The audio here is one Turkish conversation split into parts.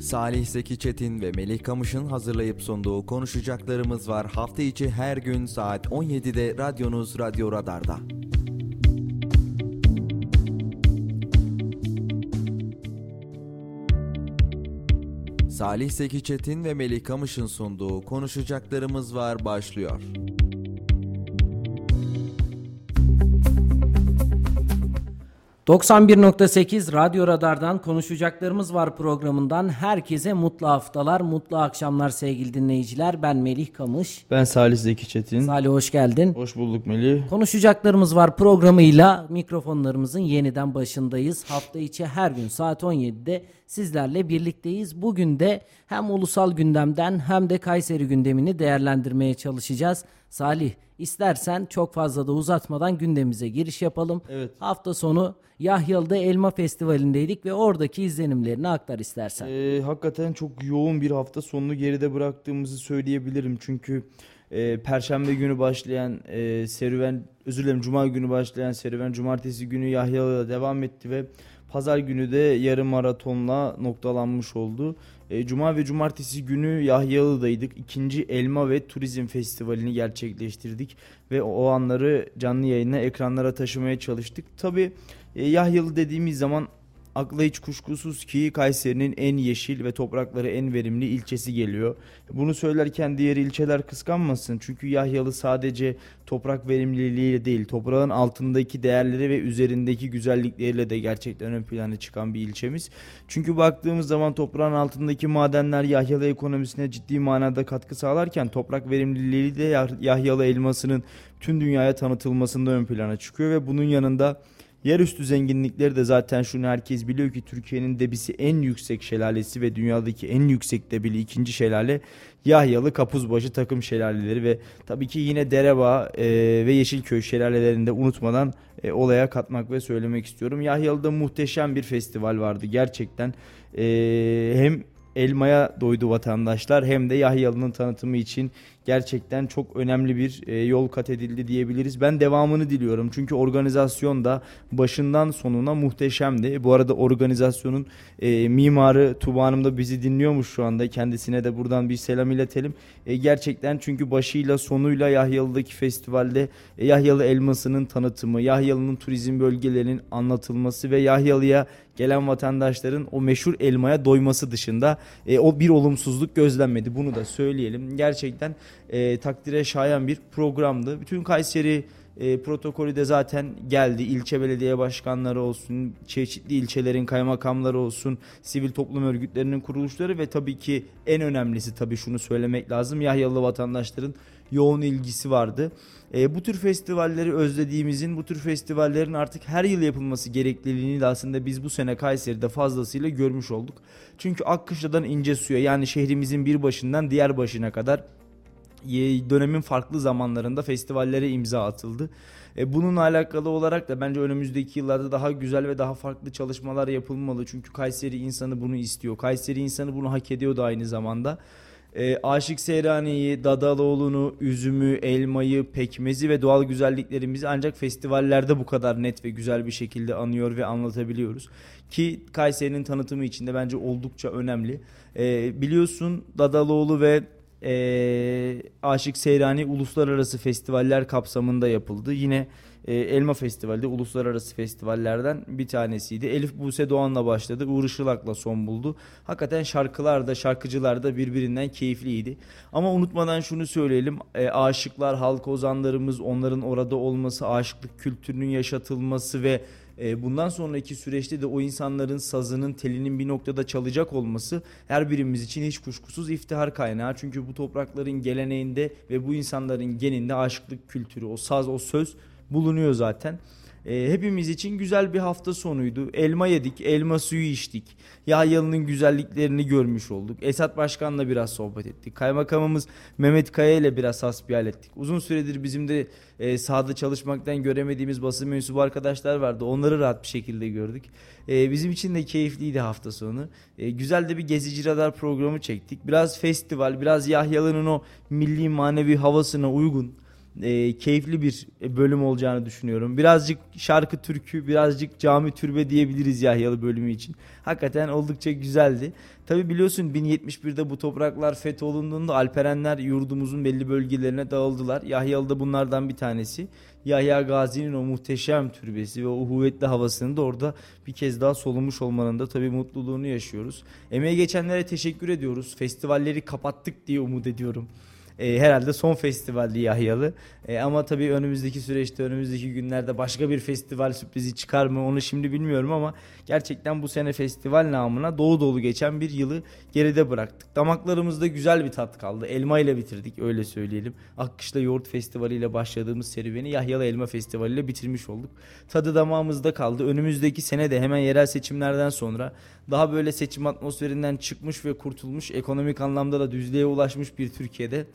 Salih Zeki Çetin ve Melih Kamış'ın hazırlayıp sunduğu konuşacaklarımız var. Hafta içi her gün saat 17'de radyonuz Radyo Radar'da. Salih Zeki Çetin ve Melih Kamış'ın sunduğu konuşacaklarımız var başlıyor. 91.8 Radyo Radar'dan konuşacaklarımız var programından herkese mutlu haftalar, mutlu akşamlar sevgili dinleyiciler. Ben Melih Kamış. Ben Salih Zeki Çetin. Salih hoş geldin. Hoş bulduk Melih. Konuşacaklarımız var programıyla mikrofonlarımızın yeniden başındayız. Hafta içi her gün saat 17'de sizlerle birlikteyiz. Bugün de hem ulusal gündemden hem de Kayseri gündemini değerlendirmeye çalışacağız. Salih istersen çok fazla da uzatmadan gündemimize giriş yapalım. Evet. Hafta sonu Yahyalı'da Elma Festivali'ndeydik ve oradaki izlenimlerini aktar istersen. Ee, hakikaten çok yoğun bir hafta sonunu geride bıraktığımızı söyleyebilirim. Çünkü e, Perşembe günü başlayan e, serüven, özür dilerim Cuma günü başlayan serüven Cumartesi günü Yahyalı'da devam etti ve Pazar günü de yarım maratonla noktalanmış oldu. E, Cuma ve Cumartesi günü Yahyalı'daydık. İkinci Elma ve Turizm Festivali'ni gerçekleştirdik. Ve o anları canlı yayına ekranlara taşımaya çalıştık. Tabi e, Yahyalı dediğimiz zaman akla hiç kuşkusuz ki Kayseri'nin en yeşil ve toprakları en verimli ilçesi geliyor. Bunu söylerken diğer ilçeler kıskanmasın. Çünkü Yahyalı sadece toprak verimliliğiyle değil, toprağın altındaki değerleri ve üzerindeki güzellikleriyle de gerçekten ön plana çıkan bir ilçemiz. Çünkü baktığımız zaman toprağın altındaki madenler Yahyalı ekonomisine ciddi manada katkı sağlarken toprak verimliliği de Yahyalı elmasının tüm dünyaya tanıtılmasında ön plana çıkıyor ve bunun yanında Yerüstü zenginlikleri de zaten şunu herkes biliyor ki Türkiye'nin debisi en yüksek şelalesi ve dünyadaki en yüksek debili ikinci şelale Yahyalı Kapuzbaşı takım şelaleleri ve tabii ki yine Derebağ e, ve Yeşilköy şelalelerini de unutmadan e, olaya katmak ve söylemek istiyorum. Yahyalı'da muhteşem bir festival vardı gerçekten. E, hem elmaya doydu vatandaşlar hem de Yahyalı'nın tanıtımı için gerçekten çok önemli bir e, yol kat edildi diyebiliriz. Ben devamını diliyorum çünkü organizasyon da başından sonuna muhteşemdi. Bu arada organizasyonun e, mimarı Tuba Hanım da bizi dinliyormuş şu anda. Kendisine de buradan bir selam iletelim. E, gerçekten çünkü başıyla sonuyla Yahyalı'daki festivalde Yahyalı elmasının tanıtımı, Yahyalı'nın turizm bölgelerinin anlatılması ve Yahyalı'ya gelen vatandaşların o meşhur elmaya doyması dışında e, o bir olumsuzluk gözlenmedi. Bunu da söyleyelim. Gerçekten e, takdire şayan bir programdı. Bütün Kayseri e, protokolü de zaten geldi. İlçe belediye başkanları olsun, çeşitli ilçelerin kaymakamları olsun, sivil toplum örgütlerinin kuruluşları ve tabii ki en önemlisi tabii şunu söylemek lazım. Yahyalı vatandaşların yoğun ilgisi vardı. E, bu tür festivalleri özlediğimizin, bu tür festivallerin artık her yıl yapılması gerekliliğini de aslında biz bu sene Kayseri'de fazlasıyla görmüş olduk. Çünkü Akkışla'dan ince suya yani şehrimizin bir başından diğer başına kadar dönemin farklı zamanlarında festivallere imza atıldı. E, bununla alakalı olarak da bence önümüzdeki yıllarda daha güzel ve daha farklı çalışmalar yapılmalı. Çünkü Kayseri insanı bunu istiyor. Kayseri insanı bunu hak ediyor da aynı zamanda. E, Aşık Seyrani'yi, Dadaloğlu'nu, üzümü, elmayı, pekmezi ve doğal güzelliklerimizi ancak festivallerde bu kadar net ve güzel bir şekilde anıyor ve anlatabiliyoruz. Ki Kayseri'nin tanıtımı için de bence oldukça önemli. E, biliyorsun Dadaloğlu ve e, Aşık Seyrani uluslararası festivaller kapsamında yapıldı. Yine e, Elma Festivali uluslararası festivallerden bir tanesiydi. Elif Buse Doğan'la başladı. Uğur Işılak'la son buldu. Hakikaten şarkılar da şarkıcılar da birbirinden keyifliydi. Ama unutmadan şunu söyleyelim. E, aşıklar, halk ozanlarımız, onların orada olması, aşıklık kültürünün yaşatılması ve e, bundan sonraki süreçte de o insanların sazının telinin bir noktada çalacak olması her birimiz için hiç kuşkusuz iftihar kaynağı. Çünkü bu toprakların geleneğinde ve bu insanların geninde aşıklık kültürü, o saz, o söz bulunuyor zaten. E, hepimiz için güzel bir hafta sonuydu. Elma yedik, elma suyu içtik. Yahyalı'nın güzelliklerini görmüş olduk. Esat Başkan'la biraz sohbet ettik. Kaymakamımız Mehmet Kaya ile biraz hasbihal ettik. Uzun süredir bizim de e, sahada çalışmaktan göremediğimiz basın mensubu arkadaşlar vardı. Onları rahat bir şekilde gördük. E, bizim için de keyifliydi hafta sonu. E, güzel de bir gezici radar programı çektik. Biraz festival, biraz Yahyalı'nın o milli manevi havasına uygun e, keyifli bir bölüm olacağını düşünüyorum. Birazcık şarkı türkü, birazcık cami türbe diyebiliriz Yahyalı bölümü için. Hakikaten oldukça güzeldi. Tabi biliyorsun 1071'de bu topraklar fetholunduğunda Alperenler yurdumuzun belli bölgelerine dağıldılar. Yahyalı da bunlardan bir tanesi. Yahya Gazi'nin o muhteşem türbesi ve o uhuvvetli havasını da orada bir kez daha solumuş olmanın da tabii mutluluğunu yaşıyoruz. Emeğe geçenlere teşekkür ediyoruz. Festivalleri kapattık diye umut ediyorum e, herhalde son festivaldi Yahyalı. E, ama tabii önümüzdeki süreçte, önümüzdeki günlerde başka bir festival sürprizi çıkar mı onu şimdi bilmiyorum ama gerçekten bu sene festival namına dolu dolu geçen bir yılı geride bıraktık. Damaklarımızda güzel bir tat kaldı. Elma ile bitirdik öyle söyleyelim. Akkışla Yoğurt Festivali ile başladığımız serüveni Yahyalı Elma Festivali ile bitirmiş olduk. Tadı damağımızda kaldı. Önümüzdeki sene de hemen yerel seçimlerden sonra daha böyle seçim atmosferinden çıkmış ve kurtulmuş, ekonomik anlamda da düzlüğe ulaşmış bir Türkiye'de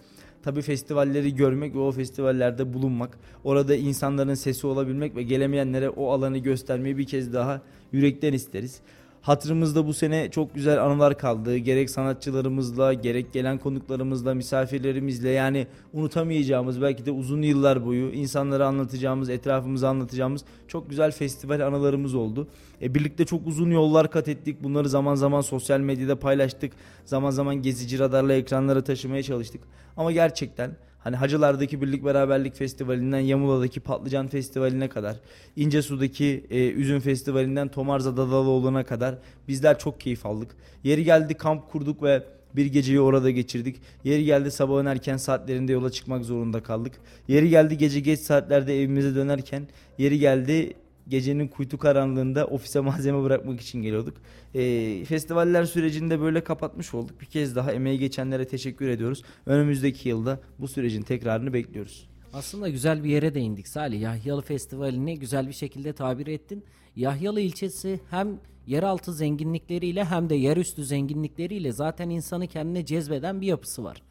tabi festivalleri görmek ve o festivallerde bulunmak, orada insanların sesi olabilmek ve gelemeyenlere o alanı göstermeyi bir kez daha yürekten isteriz. Hatırımızda bu sene çok güzel anılar kaldı. Gerek sanatçılarımızla, gerek gelen konuklarımızla, misafirlerimizle yani unutamayacağımız belki de uzun yıllar boyu insanlara anlatacağımız, etrafımıza anlatacağımız çok güzel festival anılarımız oldu. E, birlikte çok uzun yollar kat ettik. Bunları zaman zaman sosyal medyada paylaştık. Zaman zaman gezici radarla ekranlara taşımaya çalıştık. Ama gerçekten Hani Hacılar'daki Birlik Beraberlik Festivali'nden Yamula'daki Patlıcan Festivali'ne kadar, İncesu'daki e, Üzüm Festivali'nden Tomarza Dadaloğlu'na kadar bizler çok keyif aldık. Yeri geldi kamp kurduk ve bir geceyi orada geçirdik. Yeri geldi sabahın erken saatlerinde yola çıkmak zorunda kaldık. Yeri geldi gece geç saatlerde evimize dönerken, yeri geldi gecenin kuytu karanlığında ofise malzeme bırakmak için geliyorduk. E, festivaller sürecinde böyle kapatmış olduk. Bir kez daha emeği geçenlere teşekkür ediyoruz. Önümüzdeki yılda bu sürecin tekrarını bekliyoruz. Aslında güzel bir yere değindik Salih. Yahyalı Festivali'ni güzel bir şekilde tabir ettin. Yahyalı ilçesi hem yeraltı zenginlikleriyle hem de yerüstü zenginlikleriyle zaten insanı kendine cezbeden bir yapısı var.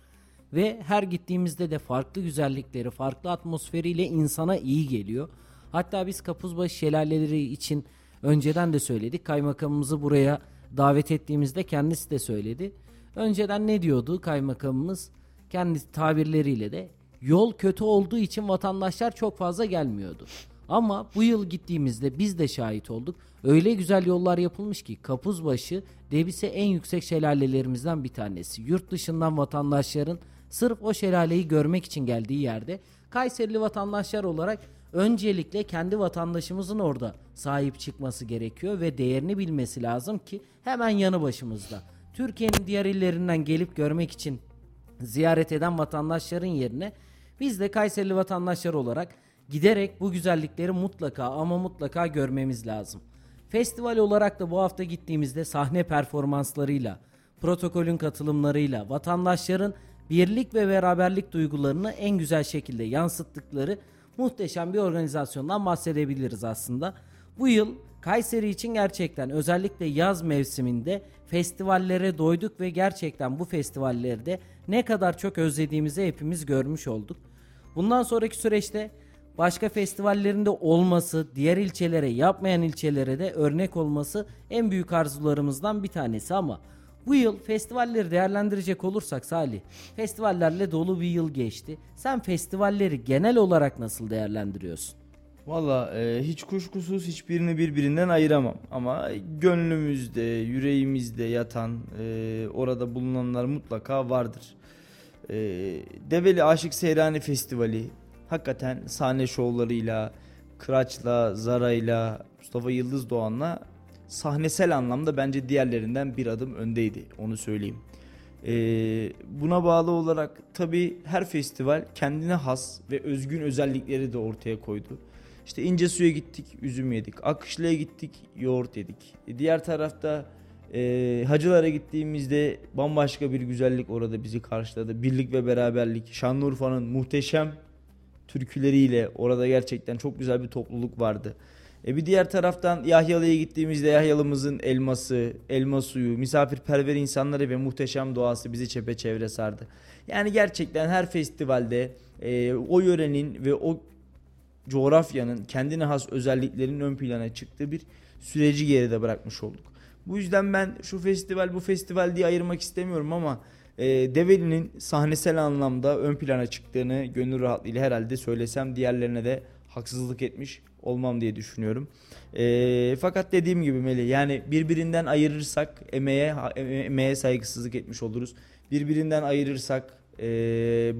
Ve her gittiğimizde de farklı güzellikleri, farklı atmosferiyle insana iyi geliyor. Hatta biz Kapuzbaşı şelaleleri için önceden de söyledik. Kaymakamımızı buraya davet ettiğimizde kendisi de söyledi. Önceden ne diyordu kaymakamımız? Kendi tabirleriyle de yol kötü olduğu için vatandaşlar çok fazla gelmiyordu. Ama bu yıl gittiğimizde biz de şahit olduk. Öyle güzel yollar yapılmış ki Kapuzbaşı Debise en yüksek şelalelerimizden bir tanesi. Yurt dışından vatandaşların sırf o şelaleyi görmek için geldiği yerde Kayserili vatandaşlar olarak öncelikle kendi vatandaşımızın orada sahip çıkması gerekiyor ve değerini bilmesi lazım ki hemen yanı başımızda. Türkiye'nin diğer illerinden gelip görmek için ziyaret eden vatandaşların yerine biz de Kayserili vatandaşlar olarak giderek bu güzellikleri mutlaka ama mutlaka görmemiz lazım. Festival olarak da bu hafta gittiğimizde sahne performanslarıyla, protokolün katılımlarıyla, vatandaşların birlik ve beraberlik duygularını en güzel şekilde yansıttıkları muhteşem bir organizasyondan bahsedebiliriz aslında. Bu yıl Kayseri için gerçekten özellikle yaz mevsiminde festivallere doyduk ve gerçekten bu festivallerde ne kadar çok özlediğimizi hepimiz görmüş olduk. Bundan sonraki süreçte başka festivallerinde olması, diğer ilçelere yapmayan ilçelere de örnek olması en büyük arzularımızdan bir tanesi ama bu yıl festivalleri değerlendirecek olursak Salih, festivallerle dolu bir yıl geçti. Sen festivalleri genel olarak nasıl değerlendiriyorsun? Valla e, hiç kuşkusuz hiçbirini birbirinden ayıramam. Ama gönlümüzde, yüreğimizde yatan, e, orada bulunanlar mutlaka vardır. E, Develi Aşık Seyrani Festivali hakikaten sahne şovlarıyla, Kıraç'la, Zara'yla, Mustafa Yıldız Doğan'la sahnesel anlamda bence diğerlerinden bir adım öndeydi. Onu söyleyeyim. Ee, buna bağlı olarak tabi her festival kendine has ve özgün özellikleri de ortaya koydu. İşte İnce Su'ya gittik, üzüm yedik. Akışlı'ya gittik, yoğurt yedik. E, diğer tarafta e, Hacılar'a gittiğimizde bambaşka bir güzellik orada bizi karşıladı. Birlik ve beraberlik. Şanlıurfa'nın muhteşem türküleriyle orada gerçekten çok güzel bir topluluk vardı. E bir diğer taraftan Yahyalı'ya gittiğimizde Yahyalımızın elması, elma suyu, misafirperver insanları ve muhteşem doğası bizi çepeçevre sardı. Yani gerçekten her festivalde e, o yörenin ve o coğrafyanın kendine has özelliklerinin ön plana çıktığı bir süreci geride bırakmış olduk. Bu yüzden ben şu festival bu festival diye ayırmak istemiyorum ama e, Develi'nin sahnesel anlamda ön plana çıktığını gönül rahatlığıyla herhalde söylesem diğerlerine de haksızlık etmiş olmam diye düşünüyorum. E, fakat dediğim gibi Melih yani birbirinden ayırırsak emeğe, emeğe saygısızlık etmiş oluruz. Birbirinden ayırırsak e,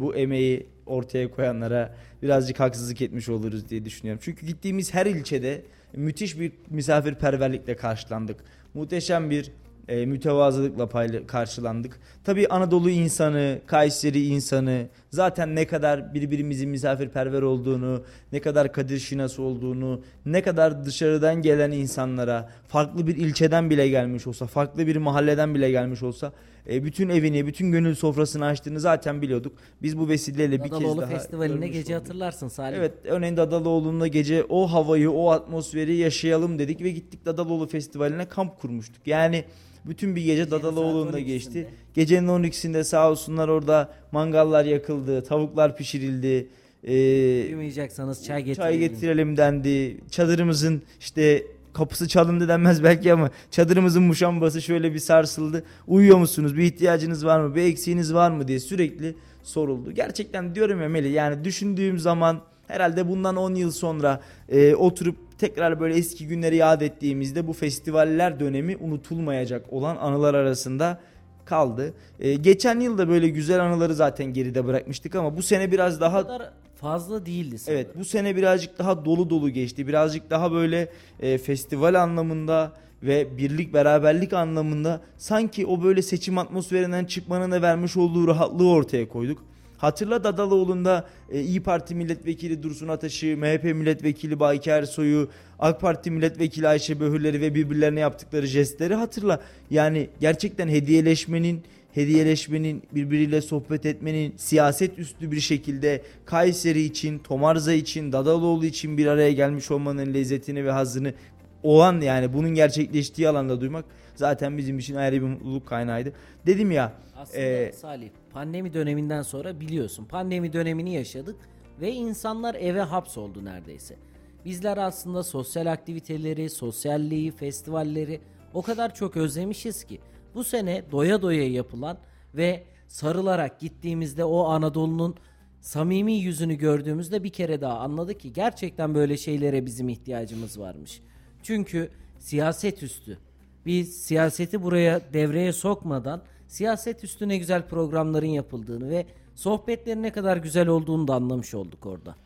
bu emeği ortaya koyanlara birazcık haksızlık etmiş oluruz diye düşünüyorum. Çünkü gittiğimiz her ilçede müthiş bir misafirperverlikle karşılandık. Muhteşem bir e, mütevazılıkla payla, karşılandık. Tabii Anadolu insanı, Kayseri insanı zaten ne kadar birbirimizin misafirperver olduğunu, ne kadar Kadir Şinası olduğunu, ne kadar dışarıdan gelen insanlara farklı bir ilçeden bile gelmiş olsa, farklı bir mahalleden bile gelmiş olsa e, bütün evini, bütün gönül sofrasını açtığını zaten biliyorduk. Biz bu vesileyle bir kez daha Festivaline gece olduk. hatırlarsın Salih. Evet, örneğin Dadaloğlu'nda gece o havayı, o atmosferi yaşayalım dedik ve gittik Dadaloğlu Festivali'ne kamp kurmuştuk. Yani bütün bir gece Dadaloğlu'nda geçti. Gecenin 12'sinde sağ olsunlar orada mangallar yakıldı, tavuklar pişirildi. Ee, Uyumayacaksanız çay getirelim. Çay getirelim dendi. Çadırımızın işte kapısı çalındı denmez belki ama çadırımızın muşambası şöyle bir sarsıldı. Uyuyor musunuz? Bir ihtiyacınız var mı? Bir eksiğiniz var mı diye sürekli soruldu. Gerçekten diyorum ya Melih yani düşündüğüm zaman herhalde bundan 10 yıl sonra e, oturup tekrar böyle eski günleri yad ettiğimizde bu festivaller dönemi unutulmayacak olan anılar arasında kaldı. E, geçen yıl da böyle güzel anıları zaten geride bırakmıştık ama bu sene biraz daha fazla değildi sanırım. Evet bu sene birazcık daha dolu dolu geçti. Birazcık daha böyle e, festival anlamında ve birlik beraberlik anlamında sanki o böyle seçim atmosferinden çıkmanın da vermiş olduğu rahatlığı ortaya koyduk. Hatırla Dadaloğlu'nda e, İyi Parti milletvekili Dursun Ataş'ı, MHP milletvekili Bayki Ersoy'u, AK Parti milletvekili Ayşe Böhürleri ve birbirlerine yaptıkları jestleri hatırla. Yani gerçekten hediyeleşmenin hediyeleşmenin, birbiriyle sohbet etmenin, siyaset üstü bir şekilde Kayseri için, Tomarza için, Dadaloğlu için bir araya gelmiş olmanın lezzetini ve hazını o an yani bunun gerçekleştiği alanda duymak zaten bizim için ayrı bir mutluluk kaynağıydı. Dedim ya. Aslında e, Salih pandemi döneminden sonra biliyorsun pandemi dönemini yaşadık ve insanlar eve hapsoldu neredeyse. Bizler aslında sosyal aktiviteleri, sosyalliği, festivalleri o kadar çok özlemişiz ki bu sene doya doya yapılan ve sarılarak gittiğimizde o Anadolu'nun samimi yüzünü gördüğümüzde bir kere daha anladık ki gerçekten böyle şeylere bizim ihtiyacımız varmış. Çünkü siyaset üstü. Biz siyaseti buraya devreye sokmadan siyaset üstü ne güzel programların yapıldığını ve sohbetlerin ne kadar güzel olduğunu da anlamış olduk orada.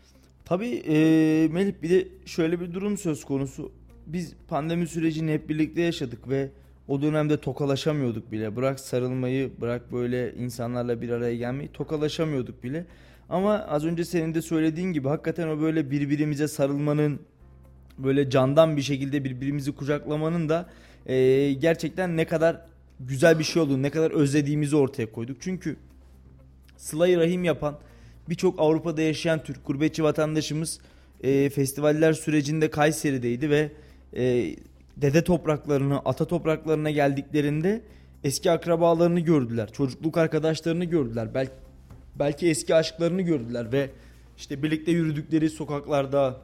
Tabii e, Melih bir de şöyle bir durum söz konusu. Biz pandemi sürecini hep birlikte yaşadık ve o dönemde tokalaşamıyorduk bile. Bırak sarılmayı, bırak böyle insanlarla bir araya gelmeyi tokalaşamıyorduk bile. Ama az önce senin de söylediğin gibi hakikaten o böyle birbirimize sarılmanın, böyle candan bir şekilde birbirimizi kucaklamanın da e, gerçekten ne kadar güzel bir şey olduğunu, ne kadar özlediğimizi ortaya koyduk. Çünkü sılayı rahim yapan birçok Avrupa'da yaşayan Türk gurbetçi vatandaşımız e, festivaller sürecinde Kayseri'deydi ve e, dede topraklarına, ata topraklarına geldiklerinde eski akrabalarını gördüler. Çocukluk arkadaşlarını gördüler. Belki belki eski aşklarını gördüler ve işte birlikte yürüdükleri sokaklarda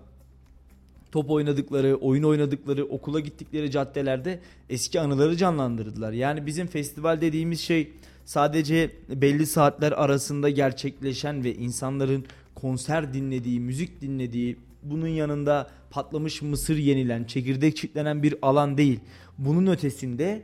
top oynadıkları, oyun oynadıkları, okula gittikleri caddelerde eski anıları canlandırdılar. Yani bizim festival dediğimiz şey sadece belli saatler arasında gerçekleşen ve insanların konser dinlediği, müzik dinlediği, bunun yanında patlamış mısır yenilen, çekirdek çitlenen bir alan değil. Bunun ötesinde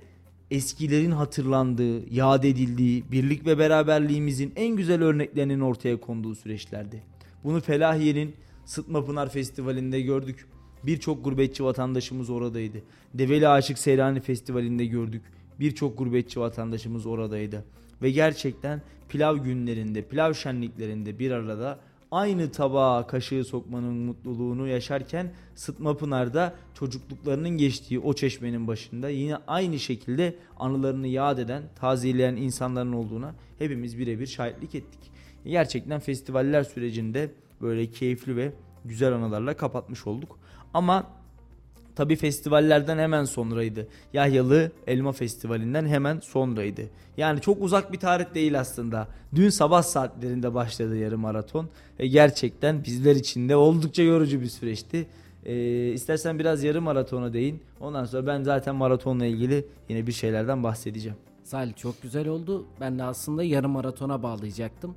eskilerin hatırlandığı, yad edildiği, birlik ve beraberliğimizin en güzel örneklerinin ortaya konduğu süreçlerdi. Bunu Felahiye'nin Sıtma Pınar Festivali'nde gördük. Birçok gurbetçi vatandaşımız oradaydı. Develi Aşık Seyrani Festivali'nde gördük. Birçok gurbetçi vatandaşımız oradaydı. Ve gerçekten pilav günlerinde, pilav şenliklerinde bir arada aynı tabağa kaşığı sokmanın mutluluğunu yaşarken Sıtma Pınar'da çocukluklarının geçtiği o çeşmenin başında yine aynı şekilde anılarını yad eden, tazeleyen insanların olduğuna hepimiz birebir şahitlik ettik. Gerçekten festivaller sürecinde böyle keyifli ve güzel anılarla kapatmış olduk. Ama Tabi festivallerden hemen sonraydı. Yahyalı Elma Festivali'nden hemen sonraydı. Yani çok uzak bir tarih değil aslında. Dün sabah saatlerinde başladı yarım maraton. E gerçekten bizler için de oldukça yorucu bir süreçti. E, istersen biraz yarım maratona değin. Ondan sonra ben zaten maratonla ilgili yine bir şeylerden bahsedeceğim. Salih çok güzel oldu. Ben de aslında yarım maratona bağlayacaktım.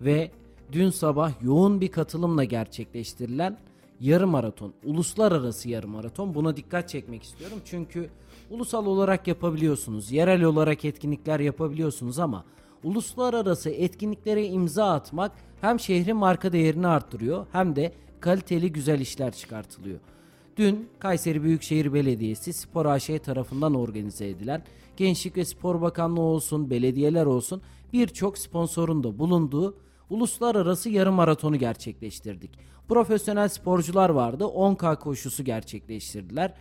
Ve dün sabah yoğun bir katılımla gerçekleştirilen yarım maraton, uluslararası yarım maraton buna dikkat çekmek istiyorum. Çünkü ulusal olarak yapabiliyorsunuz, yerel olarak etkinlikler yapabiliyorsunuz ama uluslararası etkinliklere imza atmak hem şehrin marka değerini arttırıyor hem de kaliteli güzel işler çıkartılıyor. Dün Kayseri Büyükşehir Belediyesi Spor AŞ tarafından organize edilen Gençlik ve Spor Bakanlığı olsun, belediyeler olsun birçok sponsorun da bulunduğu uluslararası yarım maratonu gerçekleştirdik. Profesyonel sporcular vardı. 10K koşusu gerçekleştirdiler.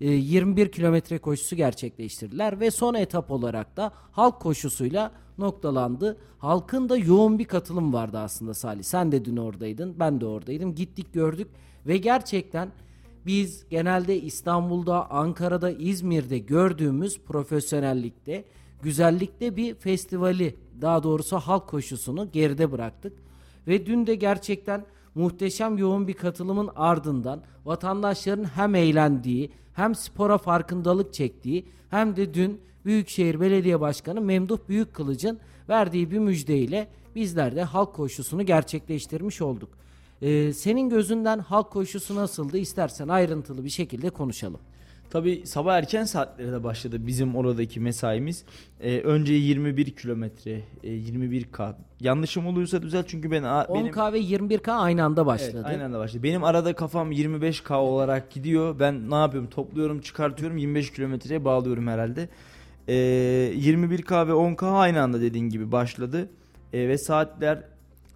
21 ee, kilometre koşusu gerçekleştirdiler ve son etap olarak da halk koşusuyla noktalandı. Halkın da yoğun bir katılım vardı aslında Salih. Sen de dün oradaydın, ben de oradaydım. Gittik gördük ve gerçekten biz genelde İstanbul'da, Ankara'da, İzmir'de gördüğümüz profesyonellikte, güzellikte bir festivali, daha doğrusu halk koşusunu geride bıraktık. Ve dün de gerçekten muhteşem yoğun bir katılımın ardından vatandaşların hem eğlendiği, hem spora farkındalık çektiği, hem de dün Büyükşehir Belediye Başkanı Memduh Büyükkılıç'ın verdiği bir müjdeyle bizler de halk koşusunu gerçekleştirmiş olduk. Ee, senin gözünden halk koşusu nasıldı? İstersen ayrıntılı bir şekilde konuşalım. Tabi sabah erken saatlerde başladı bizim oradaki mesaimiz. Ee, önce 21 kilometre, e, 21K. Yanlışım oluyorsa düzelt çünkü ben... 10K ve 21K aynı anda başladı. Evet, aynı anda başladı. Benim arada kafam 25K olarak gidiyor. Ben ne yapıyorum? Topluyorum, çıkartıyorum. 25 kilometreye bağlıyorum herhalde. Ee, 21K ve 10K aynı anda dediğin gibi başladı. Ee, ve saatler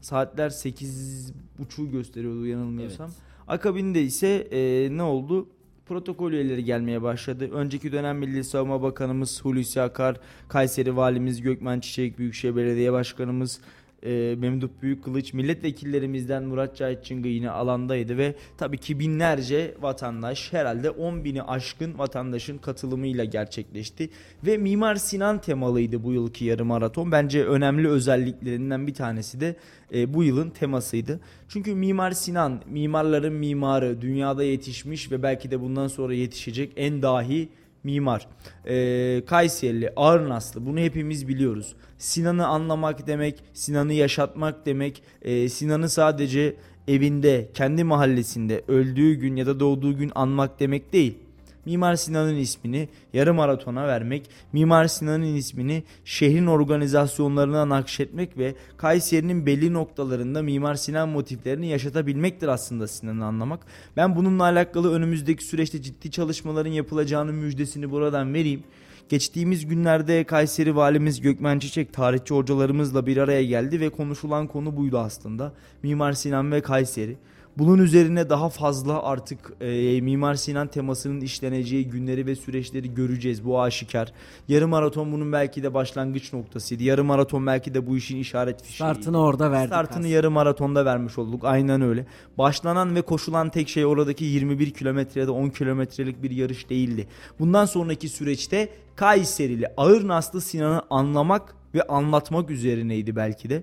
saatler 8.30'u gösteriyordu yanılmıyorsam. Evet. Akabinde ise e, ne oldu? Protokol üyeleri gelmeye başladı. Önceki dönem Milli Savunma Bakanımız Hulusi Akar, Kayseri Valimiz Gökmen Çiçek, Büyükşehir Belediye Başkanımız e, Memduh Büyükkılıç milletvekillerimizden Murat Cahit Çıngı yine alandaydı ve tabii ki binlerce vatandaş herhalde 10 bini aşkın vatandaşın katılımıyla gerçekleşti ve Mimar Sinan temalıydı bu yılki yarım maraton. Bence önemli özelliklerinden bir tanesi de e, bu yılın temasıydı. Çünkü Mimar Sinan mimarların mimarı dünyada yetişmiş ve belki de bundan sonra yetişecek en dahi mimar. E, Kayserili, Ağrınaslı bunu hepimiz biliyoruz. Sinan'ı anlamak demek, Sinan'ı yaşatmak demek, e, Sinan'ı sadece evinde, kendi mahallesinde öldüğü gün ya da doğduğu gün anmak demek değil. Mimar Sinan'ın ismini yarım maratona vermek, Mimar Sinan'ın ismini şehrin organizasyonlarına nakşetmek ve Kayseri'nin belli noktalarında Mimar Sinan motiflerini yaşatabilmektir aslında Sinan'ı anlamak. Ben bununla alakalı önümüzdeki süreçte ciddi çalışmaların yapılacağını müjdesini buradan vereyim. Geçtiğimiz günlerde Kayseri Valimiz Gökmen Çiçek tarihçi hocalarımızla bir araya geldi ve konuşulan konu buydu aslında. Mimar Sinan ve Kayseri. Bunun üzerine daha fazla artık e, Mimar Sinan temasının işleneceği günleri ve süreçleri göreceğiz. Bu aşikar. Yarım maraton bunun belki de başlangıç noktasıydı. Yarım maraton belki de bu işin işaret fişeği. Startını orada verdik. Startını aslında. yarım maratonda vermiş olduk. Aynen öyle. Başlanan ve koşulan tek şey oradaki 21 kilometre ya da 10 kilometrelik bir yarış değildi. Bundan sonraki süreçte Kayserili ağır naslı Sinan'ı anlamak ve anlatmak üzerineydi belki de.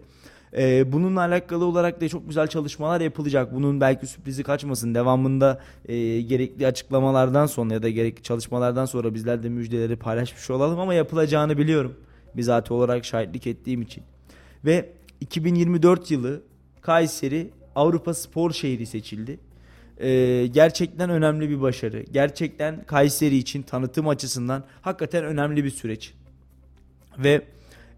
Ee, bununla alakalı olarak da çok güzel çalışmalar yapılacak. Bunun belki sürprizi kaçmasın. Devamında e, gerekli açıklamalardan sonra ya da gerekli çalışmalardan sonra bizler de müjdeleri paylaşmış olalım ama yapılacağını biliyorum. Bizatihi olarak şahitlik ettiğim için. Ve 2024 yılı Kayseri Avrupa Spor Şehri seçildi. Ee, gerçekten önemli bir başarı. Gerçekten Kayseri için tanıtım açısından hakikaten önemli bir süreç. Ve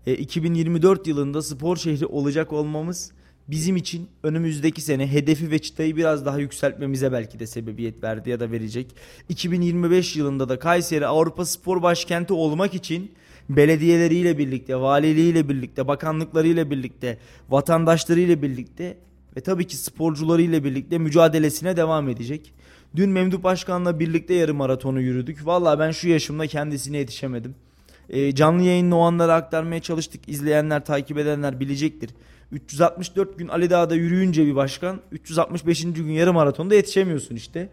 e, 2024 yılında spor şehri olacak olmamız bizim için önümüzdeki sene hedefi ve çıtayı biraz daha yükseltmemize belki de sebebiyet verdi ya da verecek. 2025 yılında da Kayseri Avrupa Spor Başkenti olmak için belediyeleriyle birlikte, valiliğiyle birlikte, bakanlıklarıyla birlikte, vatandaşlarıyla birlikte ve tabii ki sporcularıyla birlikte mücadelesine devam edecek. Dün Memduh Başkan'la birlikte yarım maratonu yürüdük. Valla ben şu yaşımda kendisine yetişemedim. E, canlı yayınla o anları aktarmaya çalıştık. İzleyenler, takip edenler bilecektir. 364 gün Ali Dağ'da yürüyünce bir başkan 365. gün yarım maratonda yetişemiyorsun işte.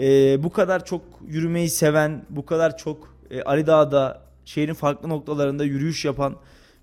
E, bu kadar çok yürümeyi seven, bu kadar çok e, Ali Dağ'da şehrin farklı noktalarında yürüyüş yapan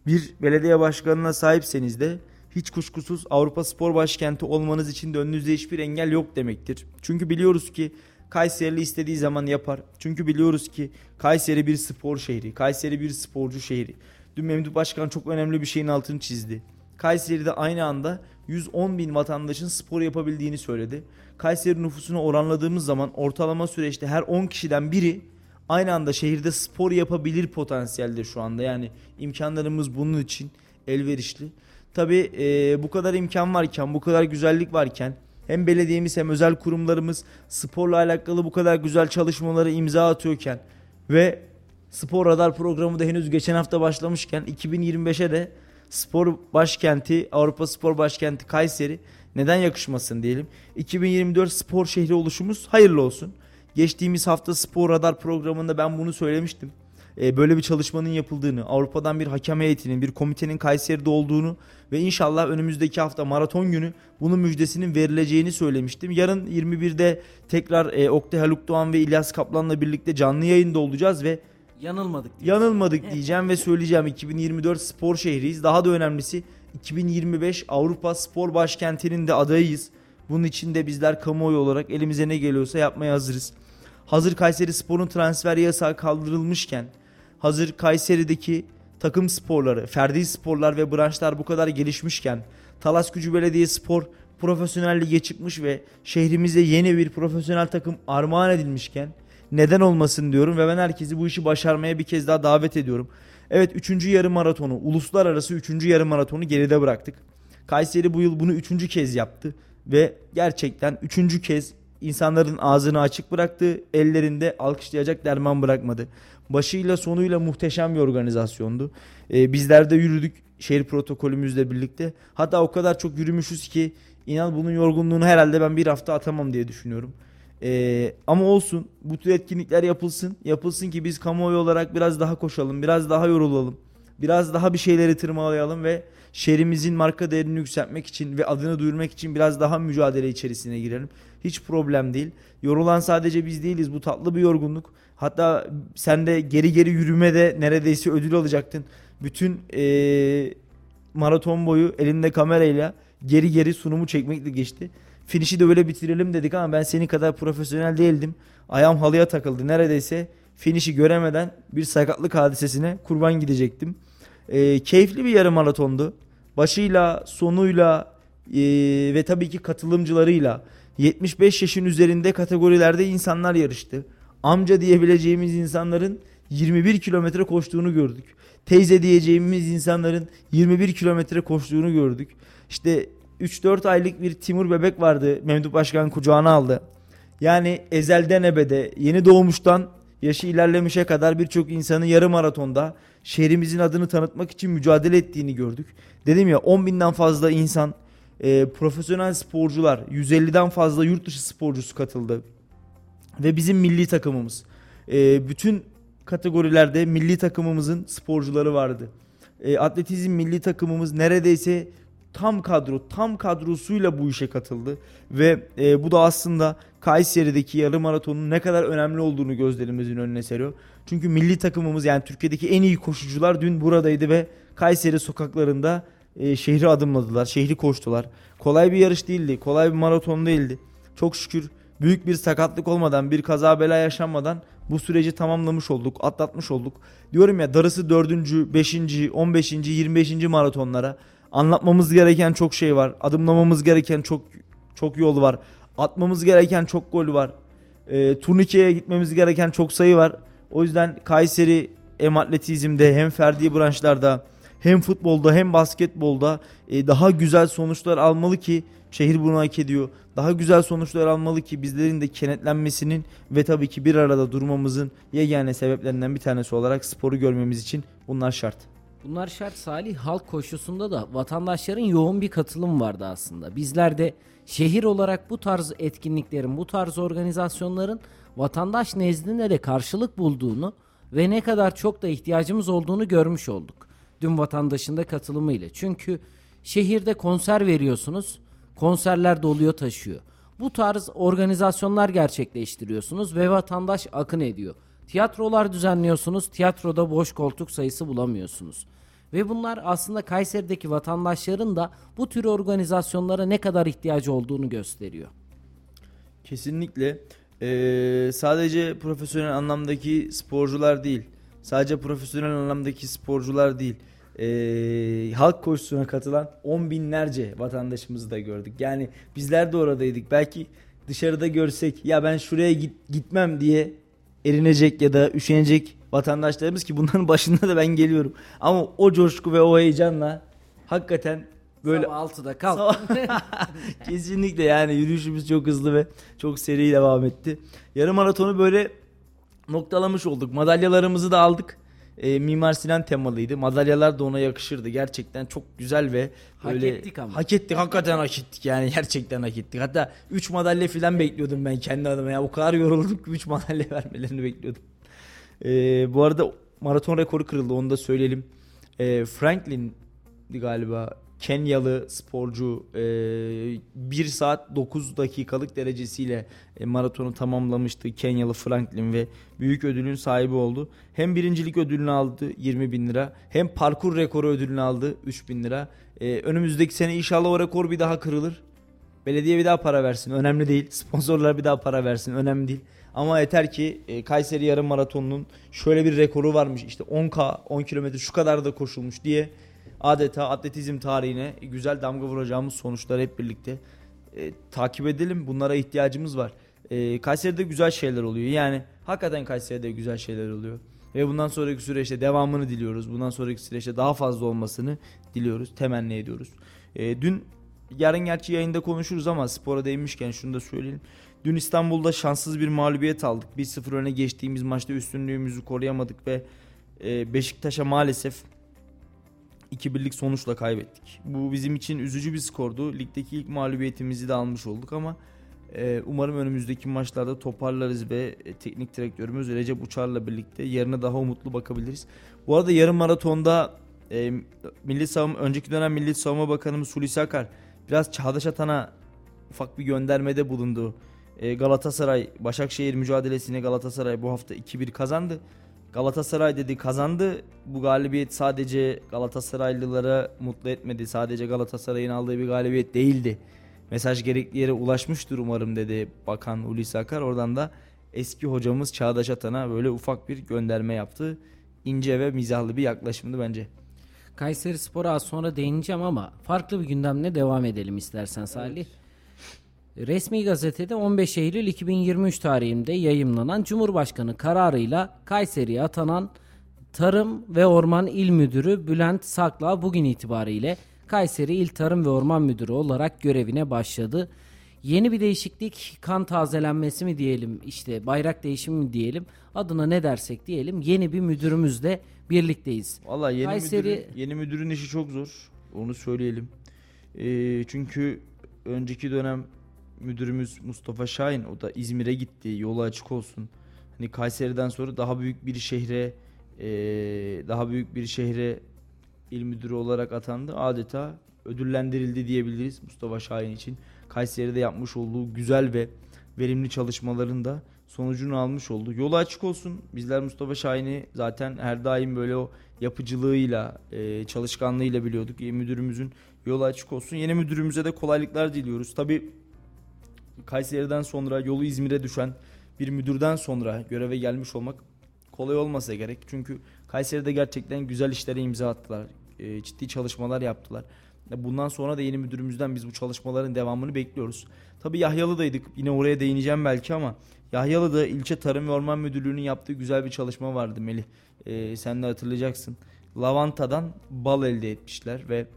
bir belediye başkanına sahipseniz de hiç kuşkusuz Avrupa Spor Başkenti olmanız için de önünüzde hiçbir engel yok demektir. Çünkü biliyoruz ki Kayserili istediği zaman yapar. Çünkü biliyoruz ki Kayseri bir spor şehri. Kayseri bir sporcu şehri. Dün Memduh Başkan çok önemli bir şeyin altını çizdi. Kayseri'de aynı anda 110 bin vatandaşın spor yapabildiğini söyledi. Kayseri nüfusunu oranladığımız zaman ortalama süreçte her 10 kişiden biri aynı anda şehirde spor yapabilir potansiyelde şu anda. Yani imkanlarımız bunun için elverişli. Tabi e, bu kadar imkan varken, bu kadar güzellik varken hem belediyemiz hem özel kurumlarımız sporla alakalı bu kadar güzel çalışmaları imza atıyorken ve Spor Radar programı da henüz geçen hafta başlamışken 2025'e de spor başkenti, Avrupa Spor Başkenti Kayseri neden yakışmasın diyelim. 2024 spor şehri oluşumuz hayırlı olsun. Geçtiğimiz hafta Spor Radar programında ben bunu söylemiştim. Ee, böyle bir çalışmanın yapıldığını, Avrupa'dan bir hakem heyetinin, bir komitenin Kayseri'de olduğunu ve inşallah önümüzdeki hafta maraton günü bunun müjdesinin verileceğini söylemiştim. Yarın 21'de tekrar e, Oktay Haluk Doğan ve İlyas Kaplan'la birlikte canlı yayında olacağız ve Yanılmadık. diyorsun. Yanılmadık diyeceğim ve söyleyeceğim 2024 spor şehriyiz. Daha da önemlisi 2025 Avrupa Spor Başkenti'nin de adayıyız. Bunun için de bizler kamuoyu olarak elimize ne geliyorsa yapmaya hazırız. Hazır Kayseri Spor'un transfer yasağı kaldırılmışken, hazır Kayseri'deki takım sporları, ferdi sporlar ve branşlar bu kadar gelişmişken, Talas Gücü Belediye Spor profesyonel lige çıkmış ve şehrimize yeni bir profesyonel takım armağan edilmişken neden olmasın diyorum ve ben herkesi bu işi başarmaya bir kez daha davet ediyorum. Evet 3. yarı maratonu, uluslararası 3. yarı maratonu geride bıraktık. Kayseri bu yıl bunu 3. kez yaptı ve gerçekten 3. kez insanların ağzını açık bıraktı, ellerinde alkışlayacak derman bırakmadı. Başıyla sonuyla muhteşem bir organizasyondu. Ee, bizler de yürüdük şehir protokolümüzle birlikte. Hatta o kadar çok yürümüşüz ki inan bunun yorgunluğunu herhalde ben bir hafta atamam diye düşünüyorum. Ee, ama olsun bu tür etkinlikler yapılsın. Yapılsın ki biz kamuoyu olarak biraz daha koşalım, biraz daha yorulalım. Biraz daha bir şeyleri tırmalayalım ve şehrimizin marka değerini yükseltmek için ve adını duyurmak için biraz daha mücadele içerisine girelim. Hiç problem değil. Yorulan sadece biz değiliz. Bu tatlı bir yorgunluk. Hatta sen de geri geri yürümede neredeyse ödül alacaktın. Bütün ee, maraton boyu elinde kamerayla geri geri sunumu çekmekle geçti. Finişi de öyle bitirelim dedik ama ben senin kadar profesyonel değildim. Ayağım halıya takıldı. Neredeyse finişi göremeden bir sakatlık hadisesine kurban gidecektim. E, keyifli bir yarım maratondu. Başıyla, sonuyla e, ve tabii ki katılımcılarıyla 75 yaşın üzerinde kategorilerde insanlar yarıştı. Amca diyebileceğimiz insanların 21 kilometre koştuğunu gördük. Teyze diyeceğimiz insanların 21 kilometre koştuğunu gördük. İşte 3-4 aylık bir Timur bebek vardı. Memduh Başkan kucağına aldı. Yani ezelden ebede yeni doğmuştan yaşı ilerlemişe kadar birçok insanın yarı maratonda şehrimizin adını tanıtmak için mücadele ettiğini gördük. Dedim ya 10 binden fazla insan e, profesyonel sporcular 150'den fazla yurt dışı sporcusu katıldı. Ve bizim milli takımımız e, bütün kategorilerde milli takımımızın sporcuları vardı. E, atletizm milli takımımız neredeyse tam kadro, tam kadrosuyla bu işe katıldı ve e, bu da aslında Kayseri'deki yarım maratonun ne kadar önemli olduğunu gözlerimizin önüne seriyor. Çünkü milli takımımız yani Türkiye'deki en iyi koşucular dün buradaydı ve Kayseri sokaklarında e, şehri adımladılar, şehri koştular. Kolay bir yarış değildi, kolay bir maraton değildi. Çok şükür büyük bir sakatlık olmadan, bir kaza bela yaşanmadan bu süreci tamamlamış olduk, atlatmış olduk. Diyorum ya darısı 4. 5. 15. 25. maratonlara Anlatmamız gereken çok şey var. Adımlamamız gereken çok çok yol var. Atmamız gereken çok gol var. E, turnikeye gitmemiz gereken çok sayı var. O yüzden Kayseri hem atletizmde hem ferdi branşlarda hem futbolda hem basketbolda e, daha güzel sonuçlar almalı ki şehir bunu hak ediyor. Daha güzel sonuçlar almalı ki bizlerin de kenetlenmesinin ve tabii ki bir arada durmamızın yegane sebeplerinden bir tanesi olarak sporu görmemiz için bunlar şart. Bunlar şart Salih halk koşusunda da vatandaşların yoğun bir katılım vardı aslında. Bizler de şehir olarak bu tarz etkinliklerin, bu tarz organizasyonların vatandaş nezdinde de karşılık bulduğunu ve ne kadar çok da ihtiyacımız olduğunu görmüş olduk. Dün vatandaşın da katılımıyla. Çünkü şehirde konser veriyorsunuz, konserler doluyor taşıyor. Bu tarz organizasyonlar gerçekleştiriyorsunuz ve vatandaş akın ediyor. Tiyatrolar düzenliyorsunuz, tiyatroda boş koltuk sayısı bulamıyorsunuz. Ve bunlar aslında Kayseri'deki vatandaşların da bu tür organizasyonlara ne kadar ihtiyacı olduğunu gösteriyor. Kesinlikle. Ee, sadece profesyonel anlamdaki sporcular değil. Sadece profesyonel anlamdaki sporcular değil. Ee, halk koşusuna katılan on binlerce vatandaşımızı da gördük. Yani bizler de oradaydık. Belki dışarıda görsek ya ben şuraya git, gitmem diye erinecek ya da üşenecek vatandaşlarımız ki bunların başında da ben geliyorum. Ama o coşku ve o heyecanla hakikaten böyle Sabah 6'da kalk. Kesinlikle yani yürüyüşümüz çok hızlı ve çok seri devam etti. Yarım maratonu böyle noktalamış olduk. Madalyalarımızı da aldık. Ee, Mimar Sinan temalıydı. Madalyalar da ona yakışırdı. Gerçekten çok güzel ve Hak böyle ettik ama. Hak ettik. Hakikaten hak ettik yani. Gerçekten hak ettik. Hatta 3 madalya falan bekliyordum ben kendi adıma. Ya o kadar yoruldum ki 3 madalya vermelerini bekliyordum. Ee, bu arada maraton rekoru kırıldı. Onu da söyleyelim. Ee, Franklin galiba Kenyalı sporcu e, 1 saat 9 dakikalık derecesiyle e, maratonu tamamlamıştı. Kenyalı Franklin ve büyük ödülün sahibi oldu. Hem birincilik ödülünü aldı 20 bin lira hem parkur rekoru ödülünü aldı 3 bin lira. E, önümüzdeki sene inşallah o rekor bir daha kırılır. Belediye bir daha para versin önemli değil. Sponsorlar bir daha para versin önemli değil. Ama yeter ki e, Kayseri yarım maratonunun şöyle bir rekoru varmış. İşte 10K 10 kilometre şu kadar da koşulmuş diye adeta atletizm tarihine güzel damga vuracağımız sonuçları hep birlikte e, takip edelim. Bunlara ihtiyacımız var. E, Kayseri'de güzel şeyler oluyor. Yani hakikaten Kayseri'de güzel şeyler oluyor. Ve bundan sonraki süreçte devamını diliyoruz. Bundan sonraki süreçte daha fazla olmasını diliyoruz. Temenni ediyoruz. E, dün yarın gerçi yayında konuşuruz ama spora değinmişken şunu da söyleyelim. Dün İstanbul'da şanssız bir mağlubiyet aldık. 1-0 öne geçtiğimiz maçta üstünlüğümüzü koruyamadık ve e, Beşiktaş'a maalesef 2-1'lik sonuçla kaybettik. Bu bizim için üzücü bir skordu. Ligdeki ilk mağlubiyetimizi de almış olduk ama e, umarım önümüzdeki maçlarda toparlarız ve e, teknik direktörümüz Recep Uçar'la birlikte yarına daha umutlu bakabiliriz. Bu arada yarım maratonda e, Milli Savunma, önceki dönem Milli Savunma Bakanımız Hulusi Akar biraz Çağdaş Atan'a ufak bir göndermede bulundu. E, Galatasaray Başakşehir mücadelesine Galatasaray bu hafta 2-1 kazandı. Galatasaray dedi kazandı. Bu galibiyet sadece Galatasaraylılara mutlu etmedi. Sadece Galatasaray'ın aldığı bir galibiyet değildi. Mesaj gerekli yere ulaşmıştır umarım dedi Bakan Hulusi Akar. Oradan da eski hocamız Çağdaş Atan'a böyle ufak bir gönderme yaptı. İnce ve mizahlı bir yaklaşımdı bence. Kayseri Spor'a az sonra değineceğim ama farklı bir gündemle devam edelim istersen Salih. Resmi gazetede 15 Eylül 2023 tarihinde yayımlanan Cumhurbaşkanı kararıyla Kayseri'ye atanan Tarım ve Orman İl Müdürü Bülent Sakla bugün itibariyle Kayseri İl Tarım ve Orman Müdürü olarak görevine başladı. Yeni bir değişiklik kan tazelenmesi mi diyelim işte bayrak değişimi mi diyelim adına ne dersek diyelim yeni bir müdürümüzle birlikteyiz. Valla yeni, Kayseri- müdürün, yeni müdürün işi çok zor. Onu söyleyelim. Ee, çünkü önceki dönem müdürümüz Mustafa Şahin o da İzmir'e gitti. Yolu açık olsun. Hani Kayseri'den sonra daha büyük bir şehre ee, daha büyük bir şehre il müdürü olarak atandı. Adeta ödüllendirildi diyebiliriz Mustafa Şahin için. Kayseri'de yapmış olduğu güzel ve verimli çalışmaların da sonucunu almış oldu. Yolu açık olsun. Bizler Mustafa Şahin'i zaten her daim böyle o yapıcılığıyla, e, çalışkanlığıyla biliyorduk. Müdürümüzün yolu açık olsun. Yeni müdürümüze de kolaylıklar diliyoruz. Tabi Kayseri'den sonra yolu İzmir'e düşen bir müdürden sonra göreve gelmiş olmak kolay olmasa gerek. Çünkü Kayseri'de gerçekten güzel işlere imza attılar. E, ciddi çalışmalar yaptılar. Bundan sonra da yeni müdürümüzden biz bu çalışmaların devamını bekliyoruz. Tabii Yahyalı'daydık. Yine oraya değineceğim belki ama Yahyalı'da ilçe Tarım ve Orman Müdürlüğü'nün yaptığı güzel bir çalışma vardı Melih. Ee, sen de hatırlayacaksın. Lavantadan bal elde etmişler ve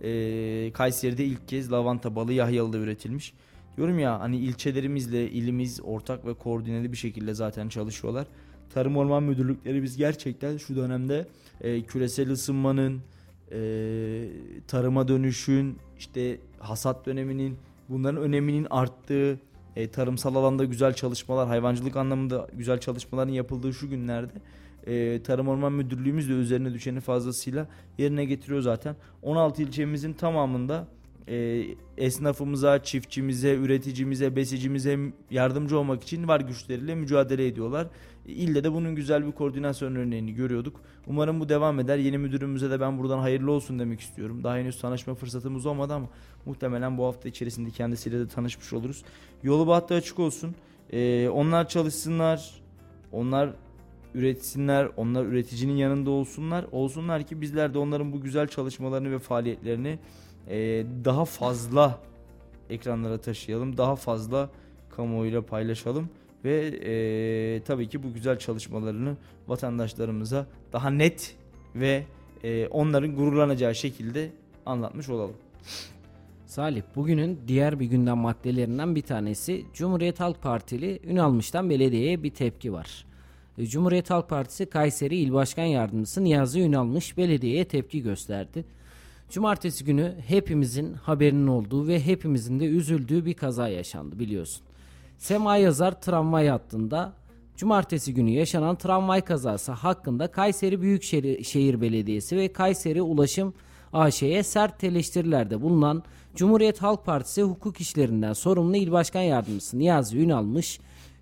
e, Kayseri'de ilk kez lavanta balı Yahyalı'da üretilmiş. Diyorum ya hani ilçelerimizle ilimiz ortak ve koordineli bir şekilde zaten çalışıyorlar. Tarım Orman Müdürlükleri biz gerçekten şu dönemde e, küresel ısınmanın, e, tarıma dönüşün, işte hasat döneminin bunların öneminin arttığı, e, tarımsal alanda güzel çalışmalar, hayvancılık anlamında güzel çalışmaların yapıldığı şu günlerde e, Tarım Orman Müdürlüğümüz de üzerine düşeni fazlasıyla yerine getiriyor zaten. 16 ilçemizin tamamında e, esnafımıza, çiftçimize, üreticimize, besicimize yardımcı olmak için var güçleriyle mücadele ediyorlar. İlle de bunun güzel bir koordinasyon örneğini görüyorduk. Umarım bu devam eder. Yeni müdürümüze de ben buradan hayırlı olsun demek istiyorum. Daha henüz tanışma fırsatımız olmadı ama muhtemelen bu hafta içerisinde kendisiyle de tanışmış oluruz. Yolu bahtı açık olsun. E, onlar çalışsınlar. Onlar üretsinler. Onlar üreticinin yanında olsunlar. Olsunlar ki bizler de onların bu güzel çalışmalarını ve faaliyetlerini e, daha fazla ekranlara taşıyalım. Daha fazla kamuoyuyla paylaşalım ve e, tabii ki bu güzel çalışmalarını vatandaşlarımıza daha net ve e, onların gururlanacağı şekilde anlatmış olalım. Salih bugünün diğer bir gündem maddelerinden bir tanesi Cumhuriyet Halk Partili Ünalmış'tan belediyeye bir tepki var. E, Cumhuriyet Halk Partisi Kayseri İl Başkan Yardımcısı Niyazi Ünalmış belediyeye tepki gösterdi. Cumartesi günü hepimizin haberinin olduğu ve hepimizin de üzüldüğü bir kaza yaşandı biliyorsun. Sema Yazar tramvay hattında Cumartesi günü yaşanan tramvay kazası hakkında Kayseri Büyükşehir Belediyesi ve Kayseri Ulaşım AŞ'ye sert eleştirilerde bulunan Cumhuriyet Halk Partisi hukuk işlerinden sorumlu İl Başkan Yardımcısı Niyazi Ünalmış,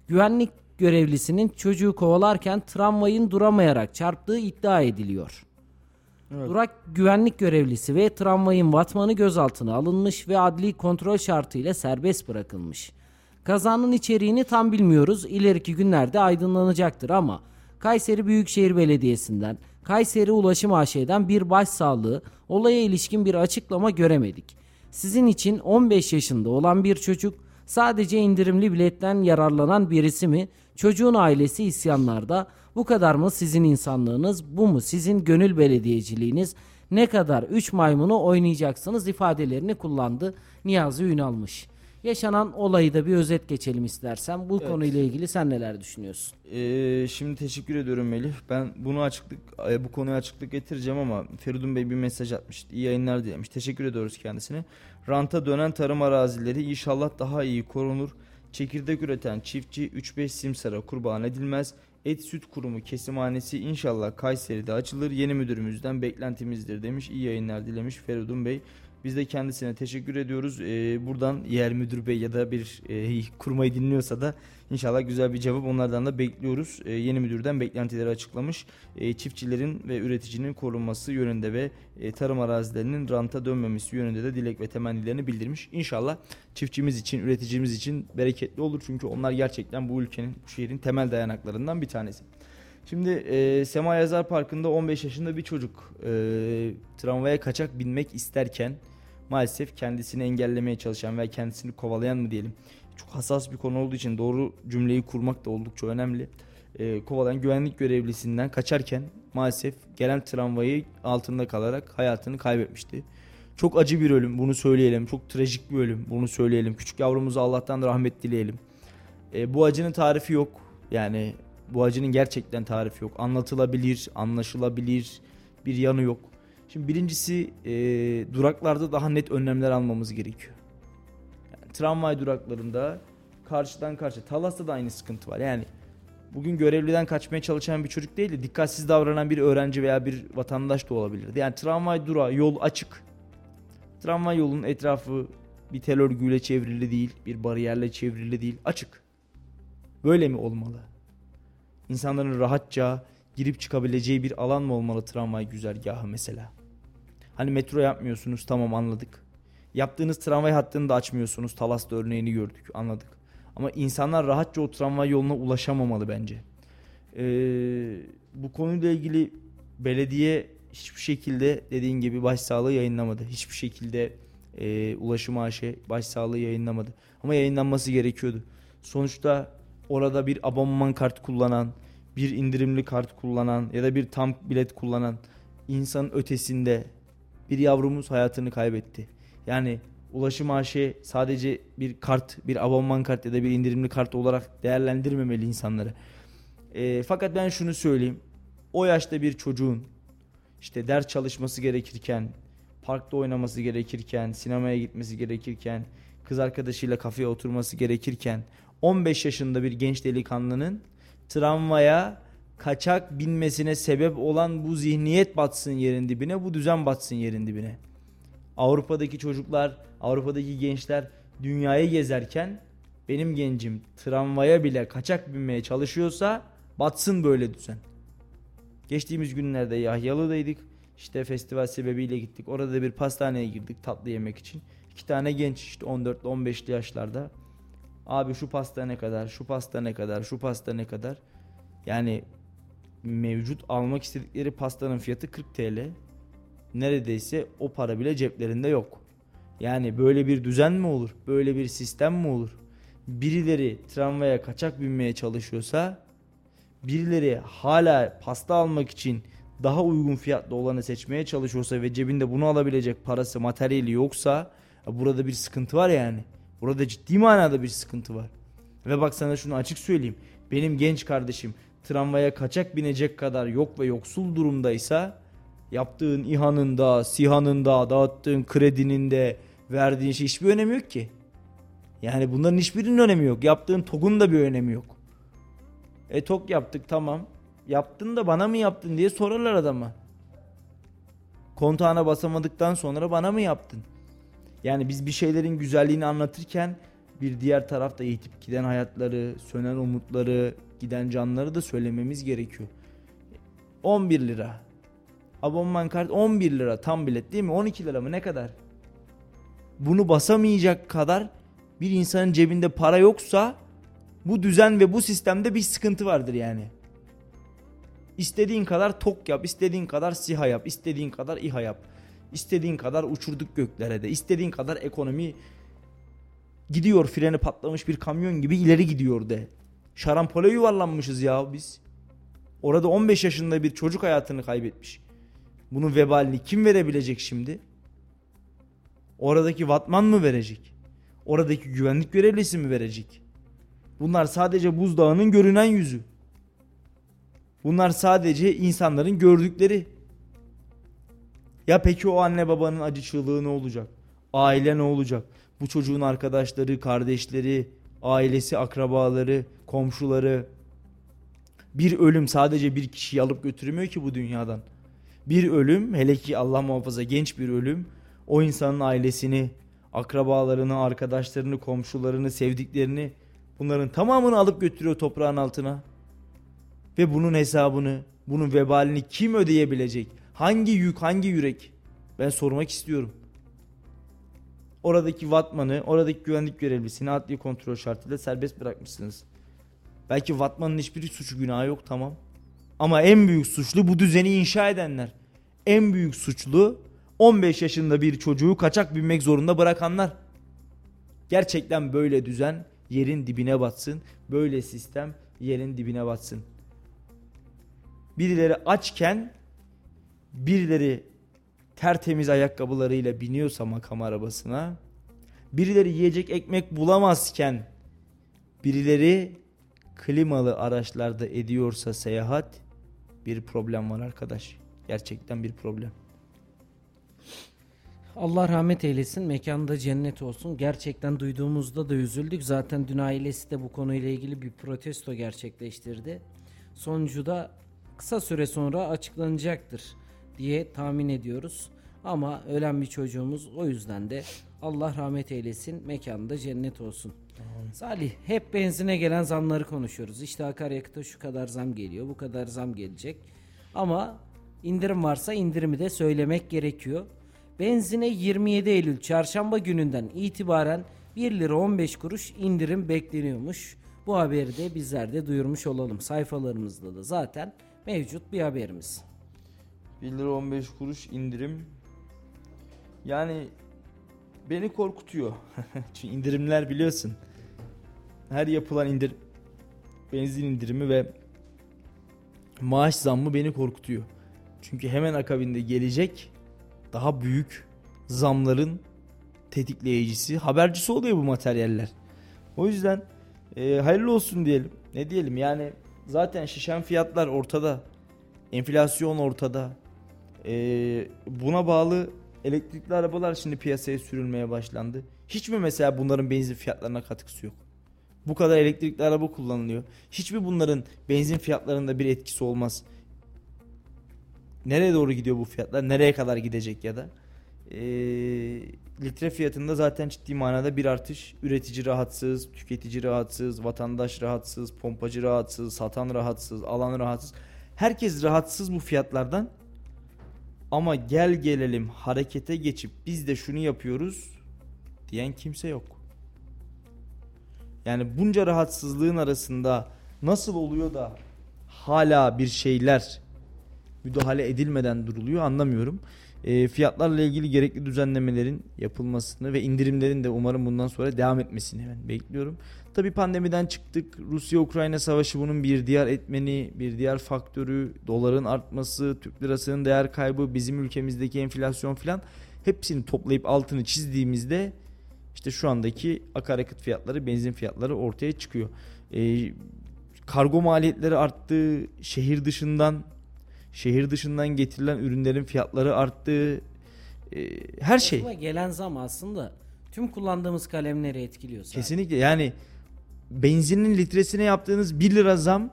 güvenlik görevlisinin çocuğu kovalarken tramvayın duramayarak çarptığı iddia ediliyor. Evet. Durak güvenlik görevlisi ve tramvayın vatmanı gözaltına alınmış ve adli kontrol şartıyla serbest bırakılmış. Kazanın içeriğini tam bilmiyoruz. İleriki günlerde aydınlanacaktır ama Kayseri Büyükşehir Belediyesi'nden, Kayseri Ulaşım AŞ'den bir başsağlığı, olaya ilişkin bir açıklama göremedik. Sizin için 15 yaşında olan bir çocuk sadece indirimli biletten yararlanan birisi mi? Çocuğun ailesi isyanlarda. Bu kadar mı sizin insanlığınız? Bu mu sizin gönül belediyeciliğiniz? Ne kadar 3 maymunu oynayacaksınız ifadelerini kullandı Niyazi Ünalmış. Yaşanan olayı da bir özet geçelim istersen. Bu evet. konuyla ilgili sen neler düşünüyorsun? Ee, şimdi teşekkür ediyorum Melih. Ben bunu açıklık e, bu konuya açıklık getireceğim ama Feridun Bey bir mesaj atmış. İyi yayınlar dilemiş. Teşekkür ediyoruz kendisine. Ranta dönen tarım arazileri inşallah daha iyi korunur. Çekirdek üreten çiftçi 3-5 simsara kurban edilmez. Et Süt Kurumu kesimhanesi inşallah Kayseri'de açılır. Yeni müdürümüzden beklentimizdir demiş. İyi yayınlar dilemiş Feridun Bey. Biz de kendisine teşekkür ediyoruz. Ee, buradan yer müdür bey ya da bir e, kurmayı dinliyorsa da inşallah güzel bir cevap onlardan da bekliyoruz. Ee, yeni müdürden beklentileri açıklamış. Ee, çiftçilerin ve üreticinin korunması yönünde ve e, tarım arazilerinin ranta dönmemesi yönünde de dilek ve temennilerini bildirmiş. İnşallah çiftçimiz için, üreticimiz için bereketli olur. Çünkü onlar gerçekten bu ülkenin, bu şehrin temel dayanaklarından bir tanesi. Şimdi e, Sema Yazar Parkı'nda 15 yaşında bir çocuk e, tramvaya kaçak binmek isterken maalesef kendisini engellemeye çalışan veya kendisini kovalayan mı diyelim. Çok hassas bir konu olduğu için doğru cümleyi kurmak da oldukça önemli. E, kovalayan güvenlik görevlisinden kaçarken maalesef gelen tramvayı altında kalarak hayatını kaybetmişti. Çok acı bir ölüm bunu söyleyelim. Çok trajik bir ölüm bunu söyleyelim. Küçük yavrumuza Allah'tan rahmet dileyelim. E, bu acının tarifi yok. Yani bu acının gerçekten tarifi yok. Anlatılabilir, anlaşılabilir bir yanı yok. Şimdi birincisi e, duraklarda daha net önlemler almamız gerekiyor. Tramvay duraklarında karşıdan karşı. Talas'ta da aynı sıkıntı var. Yani bugün görevliden kaçmaya çalışan bir çocuk değil de dikkatsiz davranan bir öğrenci veya bir vatandaş da olabilirdi. Yani tramvay durağı yol açık. Tramvay yolunun etrafı bir tel örgüyle çevrili değil, bir bariyerle çevrili değil, açık. Böyle mi olmalı? İnsanların rahatça girip çıkabileceği bir alan mı olmalı tramvay güzergahı mesela? Hani metro yapmıyorsunuz tamam anladık. Yaptığınız tramvay hattını da açmıyorsunuz. Talas'ta örneğini gördük anladık. Ama insanlar rahatça o tramvay yoluna ulaşamamalı bence. Ee, bu konuyla ilgili belediye hiçbir şekilde dediğin gibi başsağlığı yayınlamadı. Hiçbir şekilde e, ulaşım AŞ başsağlığı yayınlamadı. Ama yayınlanması gerekiyordu. Sonuçta orada bir abonman kart kullanan, bir indirimli kart kullanan ya da bir tam bilet kullanan insanın ötesinde bir yavrumuz hayatını kaybetti. Yani ulaşım AŞ sadece bir kart, bir abonman kart ya da bir indirimli kart olarak değerlendirmemeli insanları. E, fakat ben şunu söyleyeyim. O yaşta bir çocuğun işte ders çalışması gerekirken, parkta oynaması gerekirken, sinemaya gitmesi gerekirken, kız arkadaşıyla kafeye oturması gerekirken 15 yaşında bir genç delikanlının tramvaya kaçak binmesine sebep olan bu zihniyet batsın yerin dibine, bu düzen batsın yerin dibine. Avrupa'daki çocuklar, Avrupa'daki gençler dünyayı gezerken benim gencim tramvaya bile kaçak binmeye çalışıyorsa batsın böyle düzen. Geçtiğimiz günlerde Yahyalı'daydık. İşte festival sebebiyle gittik. Orada bir pastaneye girdik tatlı yemek için. İki tane genç işte 14 15'li yaşlarda Abi şu pasta ne kadar, şu pasta ne kadar, şu pasta ne kadar. Yani mevcut almak istedikleri pastanın fiyatı 40 TL. Neredeyse o para bile ceplerinde yok. Yani böyle bir düzen mi olur? Böyle bir sistem mi olur? Birileri tramvaya kaçak binmeye çalışıyorsa birileri hala pasta almak için daha uygun fiyatlı olanı seçmeye çalışıyorsa ve cebinde bunu alabilecek parası, materyali yoksa burada bir sıkıntı var yani. Burada ciddi manada bir sıkıntı var. Ve bak sana şunu açık söyleyeyim. Benim genç kardeşim tramvaya kaçak binecek kadar yok ve yoksul durumdaysa yaptığın İHA'nın da, SİHA'nın da, dağıttığın kredinin de, verdiğin şey hiçbir önemi yok ki. Yani bunların hiçbirinin önemi yok. Yaptığın TOG'un da bir önemi yok. E TOG yaptık tamam. Yaptın da bana mı yaptın diye sorarlar adama. Kontağına basamadıktan sonra bana mı yaptın? Yani biz bir şeylerin güzelliğini anlatırken bir diğer tarafta yitip giden hayatları, sönen umutları, giden canları da söylememiz gerekiyor. 11 lira. Abonman kart 11 lira tam bilet değil mi? 12 lira mı ne kadar? Bunu basamayacak kadar bir insanın cebinde para yoksa bu düzen ve bu sistemde bir sıkıntı vardır yani. İstediğin kadar tok yap, istediğin kadar siha yap, istediğin kadar İHA yap. İstediğin kadar uçurduk göklere de, istediğin kadar ekonomi gidiyor freni patlamış bir kamyon gibi ileri gidiyor de. Şarampole yuvarlanmışız ya biz. Orada 15 yaşında bir çocuk hayatını kaybetmiş. Bunun vebalini kim verebilecek şimdi? Oradaki vatman mı verecek? Oradaki güvenlik görevlisi mi verecek? Bunlar sadece buzdağının görünen yüzü. Bunlar sadece insanların gördükleri. Ya peki o anne babanın acı çığlığı ne olacak? Aile ne olacak? Bu çocuğun arkadaşları, kardeşleri, ailesi, akrabaları, komşuları. Bir ölüm sadece bir kişiyi alıp götürmüyor ki bu dünyadan. Bir ölüm, hele ki Allah muhafaza genç bir ölüm, o insanın ailesini, akrabalarını, arkadaşlarını, komşularını, sevdiklerini bunların tamamını alıp götürüyor toprağın altına. Ve bunun hesabını, bunun vebalini kim ödeyebilecek? Hangi yük, hangi yürek? Ben sormak istiyorum. Oradaki vatmanı, oradaki güvenlik görevlisini adli kontrol şartıyla serbest bırakmışsınız. Belki vatmanın hiçbir suçu günahı yok tamam. Ama en büyük suçlu bu düzeni inşa edenler. En büyük suçlu 15 yaşında bir çocuğu kaçak binmek zorunda bırakanlar. Gerçekten böyle düzen yerin dibine batsın. Böyle sistem yerin dibine batsın. Birileri açken birileri tertemiz ayakkabılarıyla biniyorsa makam arabasına, birileri yiyecek ekmek bulamazken birileri klimalı araçlarda ediyorsa seyahat bir problem var arkadaş. Gerçekten bir problem. Allah rahmet eylesin. Mekanda cennet olsun. Gerçekten duyduğumuzda da üzüldük. Zaten dün ailesi de bu konuyla ilgili bir protesto gerçekleştirdi. Sonucu da kısa süre sonra açıklanacaktır diye tahmin ediyoruz. Ama ölen bir çocuğumuz o yüzden de Allah rahmet eylesin. Mekanda cennet olsun. Salih hep benzine gelen zamları konuşuyoruz. İşte akaryakıta şu kadar zam geliyor, bu kadar zam gelecek. Ama indirim varsa indirimi de söylemek gerekiyor. Benzine 27 Eylül çarşamba gününden itibaren 1 lira 15 kuruş indirim bekleniyormuş. Bu haberi de bizler de duyurmuş olalım. Sayfalarımızda da zaten mevcut bir haberimiz. 1 lira 15 kuruş indirim. Yani beni korkutuyor. Çünkü indirimler biliyorsun. Her yapılan indir benzin indirimi ve maaş zammı beni korkutuyor. Çünkü hemen akabinde gelecek daha büyük zamların tetikleyicisi, habercisi oluyor bu materyaller. O yüzden e, hayırlı olsun diyelim. Ne diyelim yani zaten şişen fiyatlar ortada. Enflasyon ortada. E, buna bağlı elektrikli arabalar şimdi piyasaya sürülmeye başlandı. Hiç mi mesela bunların benzin fiyatlarına katkısı yok? Bu kadar elektrikli araba kullanılıyor. Hiç mi bunların benzin fiyatlarında bir etkisi olmaz? Nereye doğru gidiyor bu fiyatlar? Nereye kadar gidecek ya da? Ee, litre fiyatında zaten ciddi manada bir artış. Üretici rahatsız, tüketici rahatsız, vatandaş rahatsız, pompacı rahatsız, satan rahatsız, alan rahatsız. Herkes rahatsız bu fiyatlardan. Ama gel gelelim harekete geçip biz de şunu yapıyoruz diyen kimse yok. Yani bunca rahatsızlığın arasında nasıl oluyor da hala bir şeyler müdahale edilmeden duruluyor anlamıyorum. E, fiyatlarla ilgili gerekli düzenlemelerin yapılmasını ve indirimlerin de umarım bundan sonra devam etmesini ben bekliyorum. Tabi pandemiden çıktık. Rusya-Ukrayna savaşı bunun bir diğer etmeni, bir diğer faktörü, doların artması, Türk lirasının değer kaybı, bizim ülkemizdeki enflasyon filan hepsini toplayıp altını çizdiğimizde işte şu andaki akaryakıt fiyatları, benzin fiyatları ortaya çıkıyor. Ee, kargo maliyetleri arttı, şehir dışından şehir dışından getirilen ürünlerin fiyatları arttı. Ee, her şey. Aslında gelen zam aslında tüm kullandığımız kalemleri etkiliyor. Sadece. Kesinlikle yani benzinin litresine yaptığınız 1 lira zam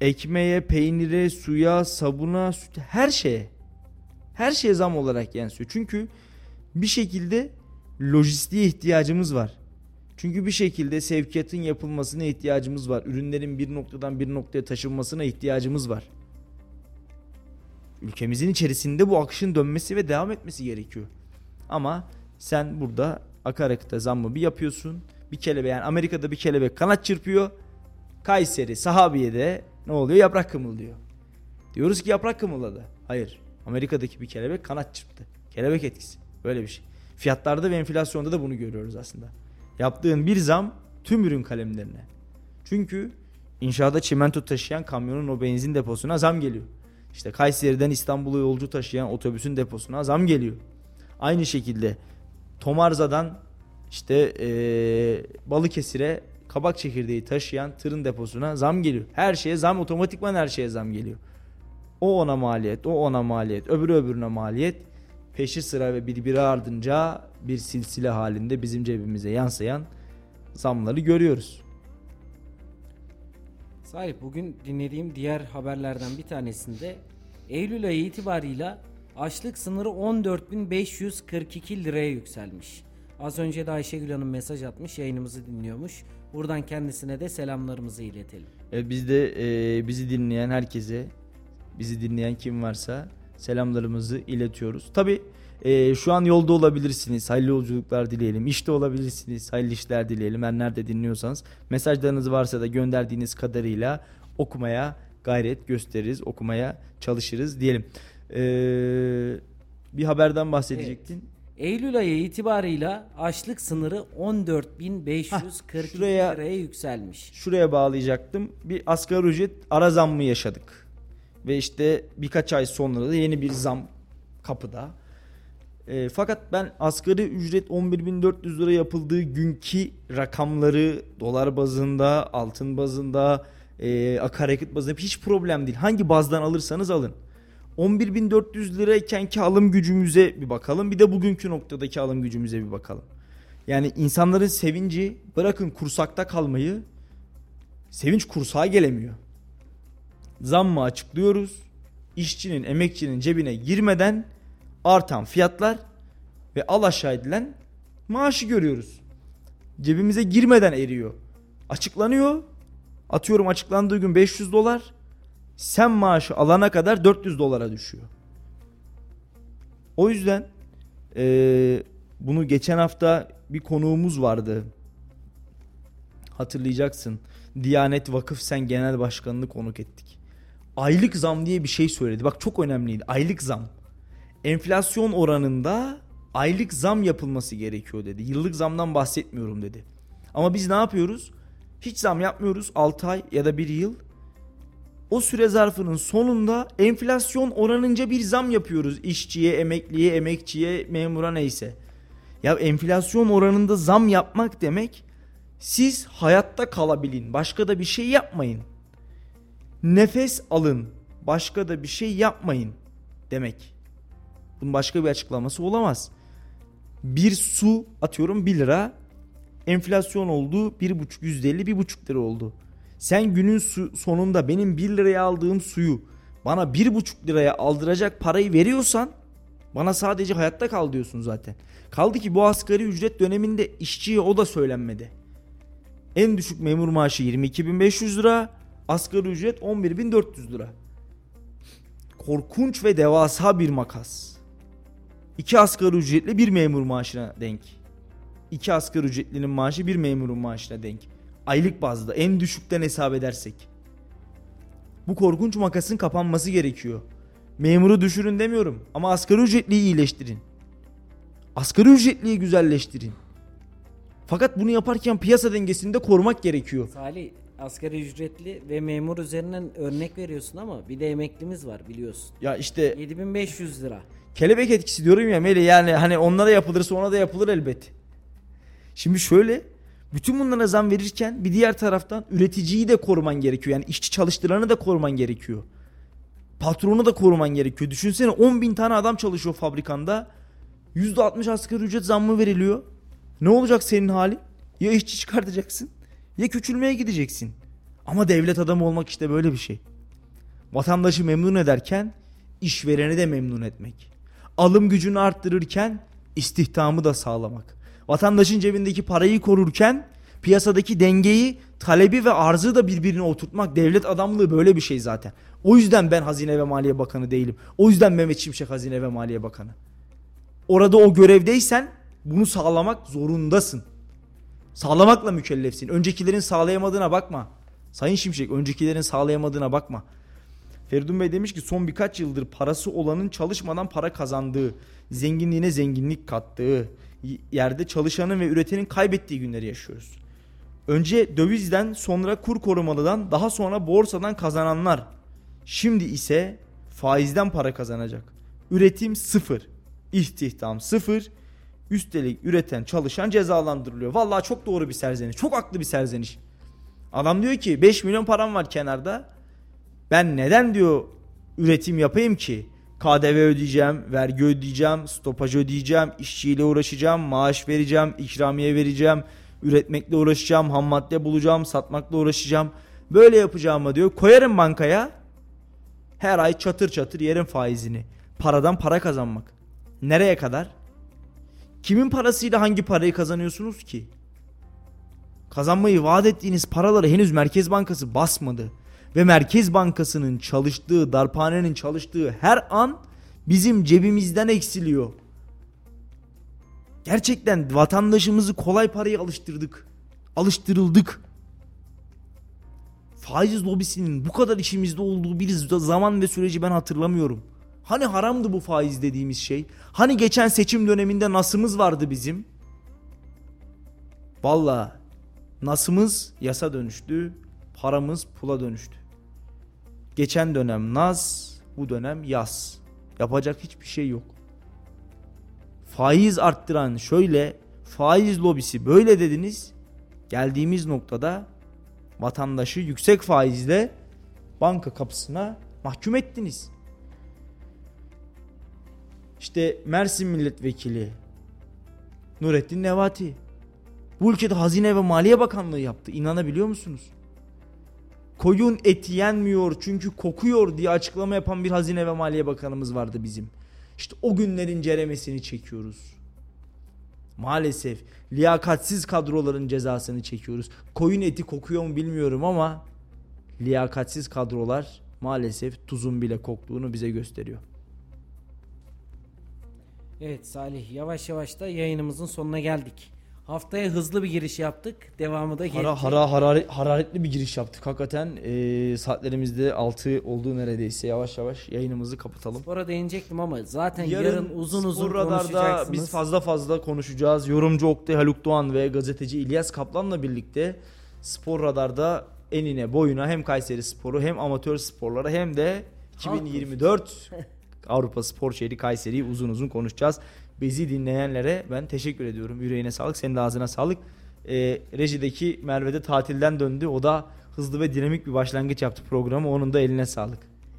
ekmeğe, peynire, suya, sabuna, süt, her şeye her şeye zam olarak yansıyor. Çünkü bir şekilde lojistiğe ihtiyacımız var. Çünkü bir şekilde sevkiyatın yapılmasına ihtiyacımız var. Ürünlerin bir noktadan bir noktaya taşınmasına ihtiyacımız var. Ülkemizin içerisinde bu akışın dönmesi ve devam etmesi gerekiyor. Ama sen burada akaryakıta zammı bir yapıyorsun. Bir kelebek yani Amerika'da bir kelebek kanat çırpıyor. Kayseri, Sahabiye'de ne oluyor? Yaprak kımıldıyor. Diyoruz ki yaprak kımıldadı. Hayır. Amerika'daki bir kelebek kanat çırptı. Kelebek etkisi. Böyle bir şey. Fiyatlarda ve enflasyonda da bunu görüyoruz aslında. Yaptığın bir zam tüm ürün kalemlerine. Çünkü inşaata çimento taşıyan kamyonun o benzin deposuna zam geliyor. İşte Kayseri'den İstanbul'a yolcu taşıyan otobüsün deposuna zam geliyor. Aynı şekilde Tomarza'dan işte ee, Balıkesir'e kabak çekirdeği taşıyan tırın deposuna zam geliyor. Her şeye zam otomatikman her şeye zam geliyor. O ona maliyet, o ona maliyet, öbürü öbürüne maliyet. Peşi sıra ve birbiri ardınca bir silsile halinde bizim cebimize yansıyan zamları görüyoruz. Sahip bugün dinlediğim diğer haberlerden bir tanesinde Eylül ayı itibarıyla açlık sınırı 14.542 liraya yükselmiş. Az önce de Ayşegül Hanım mesaj atmış yayınımızı dinliyormuş. Buradan kendisine de selamlarımızı iletelim. E, biz de e, bizi dinleyen herkese, bizi dinleyen kim varsa selamlarımızı iletiyoruz. Tabi e, şu an yolda olabilirsiniz. Hayırlı yolculuklar dileyelim. İşte olabilirsiniz. Hayırlı işler dileyelim. Her nerede dinliyorsanız. Mesajlarınız varsa da gönderdiğiniz kadarıyla okumaya gayret gösteririz. Okumaya çalışırız diyelim. E, bir haberden bahsedecektin. Evet. Eylül ayı itibarıyla açlık sınırı 14.542 şuraya- liraya yükselmiş. Şuraya bağlayacaktım. Bir asgari ücret ara zammı yaşadık. Ve işte birkaç ay sonra da yeni bir zam kapıda. E, fakat ben asgari ücret 11.400 lira yapıldığı günkü rakamları dolar bazında, altın bazında, e, akaryakıt bazında hiç problem değil. Hangi bazdan alırsanız alın. 11.400 lirayken ki alım gücümüze bir bakalım. Bir de bugünkü noktadaki alım gücümüze bir bakalım. Yani insanların sevinci bırakın kursakta kalmayı sevinç kursağa gelemiyor. Zammı açıklıyoruz. İşçinin, emekçinin cebine girmeden artan fiyatlar ve al aşağı edilen maaşı görüyoruz. Cebimize girmeden eriyor. Açıklanıyor. Atıyorum açıklandığı gün 500 dolar. Sen maaşı alana kadar 400 dolara düşüyor. O yüzden eee, bunu geçen hafta bir konuğumuz vardı. Hatırlayacaksın. Diyanet Vakıf Sen Genel Başkanı'nı konuk ettik. Aylık zam diye bir şey söyledi. Bak çok önemliydi. Aylık zam. Enflasyon oranında aylık zam yapılması gerekiyor dedi. Yıllık zamdan bahsetmiyorum dedi. Ama biz ne yapıyoruz? Hiç zam yapmıyoruz 6 ay ya da 1 yıl. O süre zarfının sonunda enflasyon oranınca bir zam yapıyoruz. İşçiye, emekliye, emekçiye, memura neyse. Ya enflasyon oranında zam yapmak demek siz hayatta kalabilin. Başka da bir şey yapmayın. Nefes alın. Başka da bir şey yapmayın demek. Bunun başka bir açıklaması olamaz. Bir su atıyorum 1 lira. Enflasyon oldu 1,5 %50 1,5 lira oldu. Sen günün su- sonunda benim 1 liraya aldığım suyu bana 1,5 liraya aldıracak parayı veriyorsan bana sadece hayatta kal diyorsun zaten. Kaldı ki bu asgari ücret döneminde işçiye o da söylenmedi. En düşük memur maaşı 22.500 lira, asgari ücret 11.400 lira. Korkunç ve devasa bir makas. İki asgari ücretli bir memur maaşına denk. iki asgari ücretlinin maaşı bir memurun maaşına denk. Aylık bazda en düşükten hesap edersek. Bu korkunç makasın kapanması gerekiyor. Memuru düşürün demiyorum ama asgari ücretliyi iyileştirin. Asgari ücretliyi güzelleştirin. Fakat bunu yaparken piyasa dengesini de korumak gerekiyor. Salih asgari ücretli ve memur üzerinden örnek veriyorsun ama bir de emeklimiz var biliyorsun. Ya işte 7500 lira. kelebek etkisi diyorum ya Melih yani hani onlara yapılırsa ona da yapılır elbet. Şimdi şöyle bütün bunlara zam verirken bir diğer taraftan üreticiyi de koruman gerekiyor. Yani işçi çalıştıranı da koruman gerekiyor. Patronu da koruman gerekiyor. Düşünsene 10 bin tane adam çalışıyor fabrikanda. %60 asgari ücret zammı veriliyor. Ne olacak senin halin? Ya işçi çıkartacaksın ya küçülmeye gideceksin. Ama devlet adamı olmak işte böyle bir şey. Vatandaşı memnun ederken işvereni de memnun etmek. Alım gücünü arttırırken istihdamı da sağlamak. Vatandaşın cebindeki parayı korurken piyasadaki dengeyi, talebi ve arzı da birbirine oturtmak. Devlet adamlığı böyle bir şey zaten. O yüzden ben Hazine ve Maliye Bakanı değilim. O yüzden Mehmet Şimşek Hazine ve Maliye Bakanı. Orada o görevdeysen bunu sağlamak zorundasın. Sağlamakla mükellefsin. Öncekilerin sağlayamadığına bakma. Sayın Şimşek öncekilerin sağlayamadığına bakma. Feridun Bey demiş ki son birkaç yıldır parası olanın çalışmadan para kazandığı, zenginliğine zenginlik kattığı yerde çalışanın ve üretenin kaybettiği günleri yaşıyoruz. Önce dövizden sonra kur korumalıdan daha sonra borsadan kazananlar. Şimdi ise faizden para kazanacak. Üretim sıfır. istihdam sıfır. Üstelik üreten çalışan cezalandırılıyor. Vallahi çok doğru bir serzeniş. Çok haklı bir serzeniş. Adam diyor ki 5 milyon param var kenarda. Ben neden diyor üretim yapayım ki? KDV ödeyeceğim, vergi ödeyeceğim, stopaj ödeyeceğim, işçiyle uğraşacağım, maaş vereceğim, ikramiye vereceğim, üretmekle uğraşacağım, ham madde bulacağım, satmakla uğraşacağım. Böyle yapacağıma diyor koyarım bankaya. Her ay çatır çatır yerim faizini. Paradan para kazanmak. Nereye kadar? Kimin parasıyla hangi parayı kazanıyorsunuz ki? Kazanmayı vaat ettiğiniz paraları henüz Merkez Bankası basmadı. Ve Merkez Bankası'nın çalıştığı, darphanenin çalıştığı her an bizim cebimizden eksiliyor. Gerçekten vatandaşımızı kolay paraya alıştırdık. Alıştırıldık. Faiz lobisinin bu kadar işimizde olduğu bir zaman ve süreci ben hatırlamıyorum. Hani haramdı bu faiz dediğimiz şey? Hani geçen seçim döneminde nasımız vardı bizim? Valla nasımız yasa dönüştü, paramız pula dönüştü. Geçen dönem naz, bu dönem yaz. Yapacak hiçbir şey yok. Faiz arttıran şöyle, faiz lobisi böyle dediniz. Geldiğimiz noktada vatandaşı yüksek faizle banka kapısına mahkum ettiniz. İşte Mersin Milletvekili Nurettin Nevati bu ülkede Hazine ve Maliye Bakanlığı yaptı. İnanabiliyor musunuz? Koyun eti yenmiyor çünkü kokuyor diye açıklama yapan bir Hazine ve Maliye Bakanımız vardı bizim. İşte o günlerin ceremesini çekiyoruz. Maalesef liyakatsiz kadroların cezasını çekiyoruz. Koyun eti kokuyor mu bilmiyorum ama liyakatsiz kadrolar maalesef tuzun bile koktuğunu bize gösteriyor. Evet Salih yavaş yavaş da yayınımızın sonuna geldik. Haftaya hızlı bir giriş yaptık. Devamı da gelecek. Hara, hara, hararet, hararetli bir giriş yaptık. Hakikaten e, saatlerimizde 6 olduğu neredeyse yavaş yavaş yayınımızı kapatalım. Spora değinecektim ama zaten yarın, uzun uzun Radar'da konuşacaksınız. biz fazla fazla konuşacağız. Yorumcu Oktay Haluk Doğan ve gazeteci İlyas Kaplan'la birlikte Spor Radar'da enine boyuna hem Kayseri Sporu hem amatör sporlara hem de 2024 Avrupa Spor Şehri Kayseri'yi uzun uzun konuşacağız. Bizi dinleyenlere ben teşekkür ediyorum. Yüreğine sağlık, senin de ağzına sağlık. Ee, rejideki Merve de tatilden döndü. O da hızlı ve dinamik bir başlangıç yaptı programı. Onun da eline sağlık.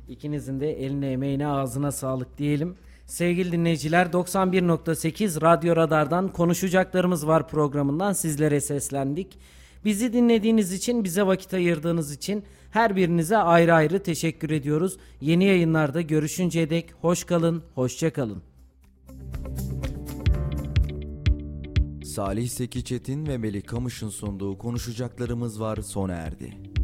İkinizin de eline emeğine ağzına sağlık diyelim. Sevgili dinleyiciler 91.8 Radyo Radar'dan konuşacaklarımız var programından sizlere seslendik. Bizi dinlediğiniz için, bize vakit ayırdığınız için her birinize ayrı ayrı teşekkür ediyoruz. Yeni yayınlarda görüşünceye dek hoş kalın, hoşça kalın. Salih Seki Çetin ve Melih Kamış'ın sunduğu konuşacaklarımız var sona erdi.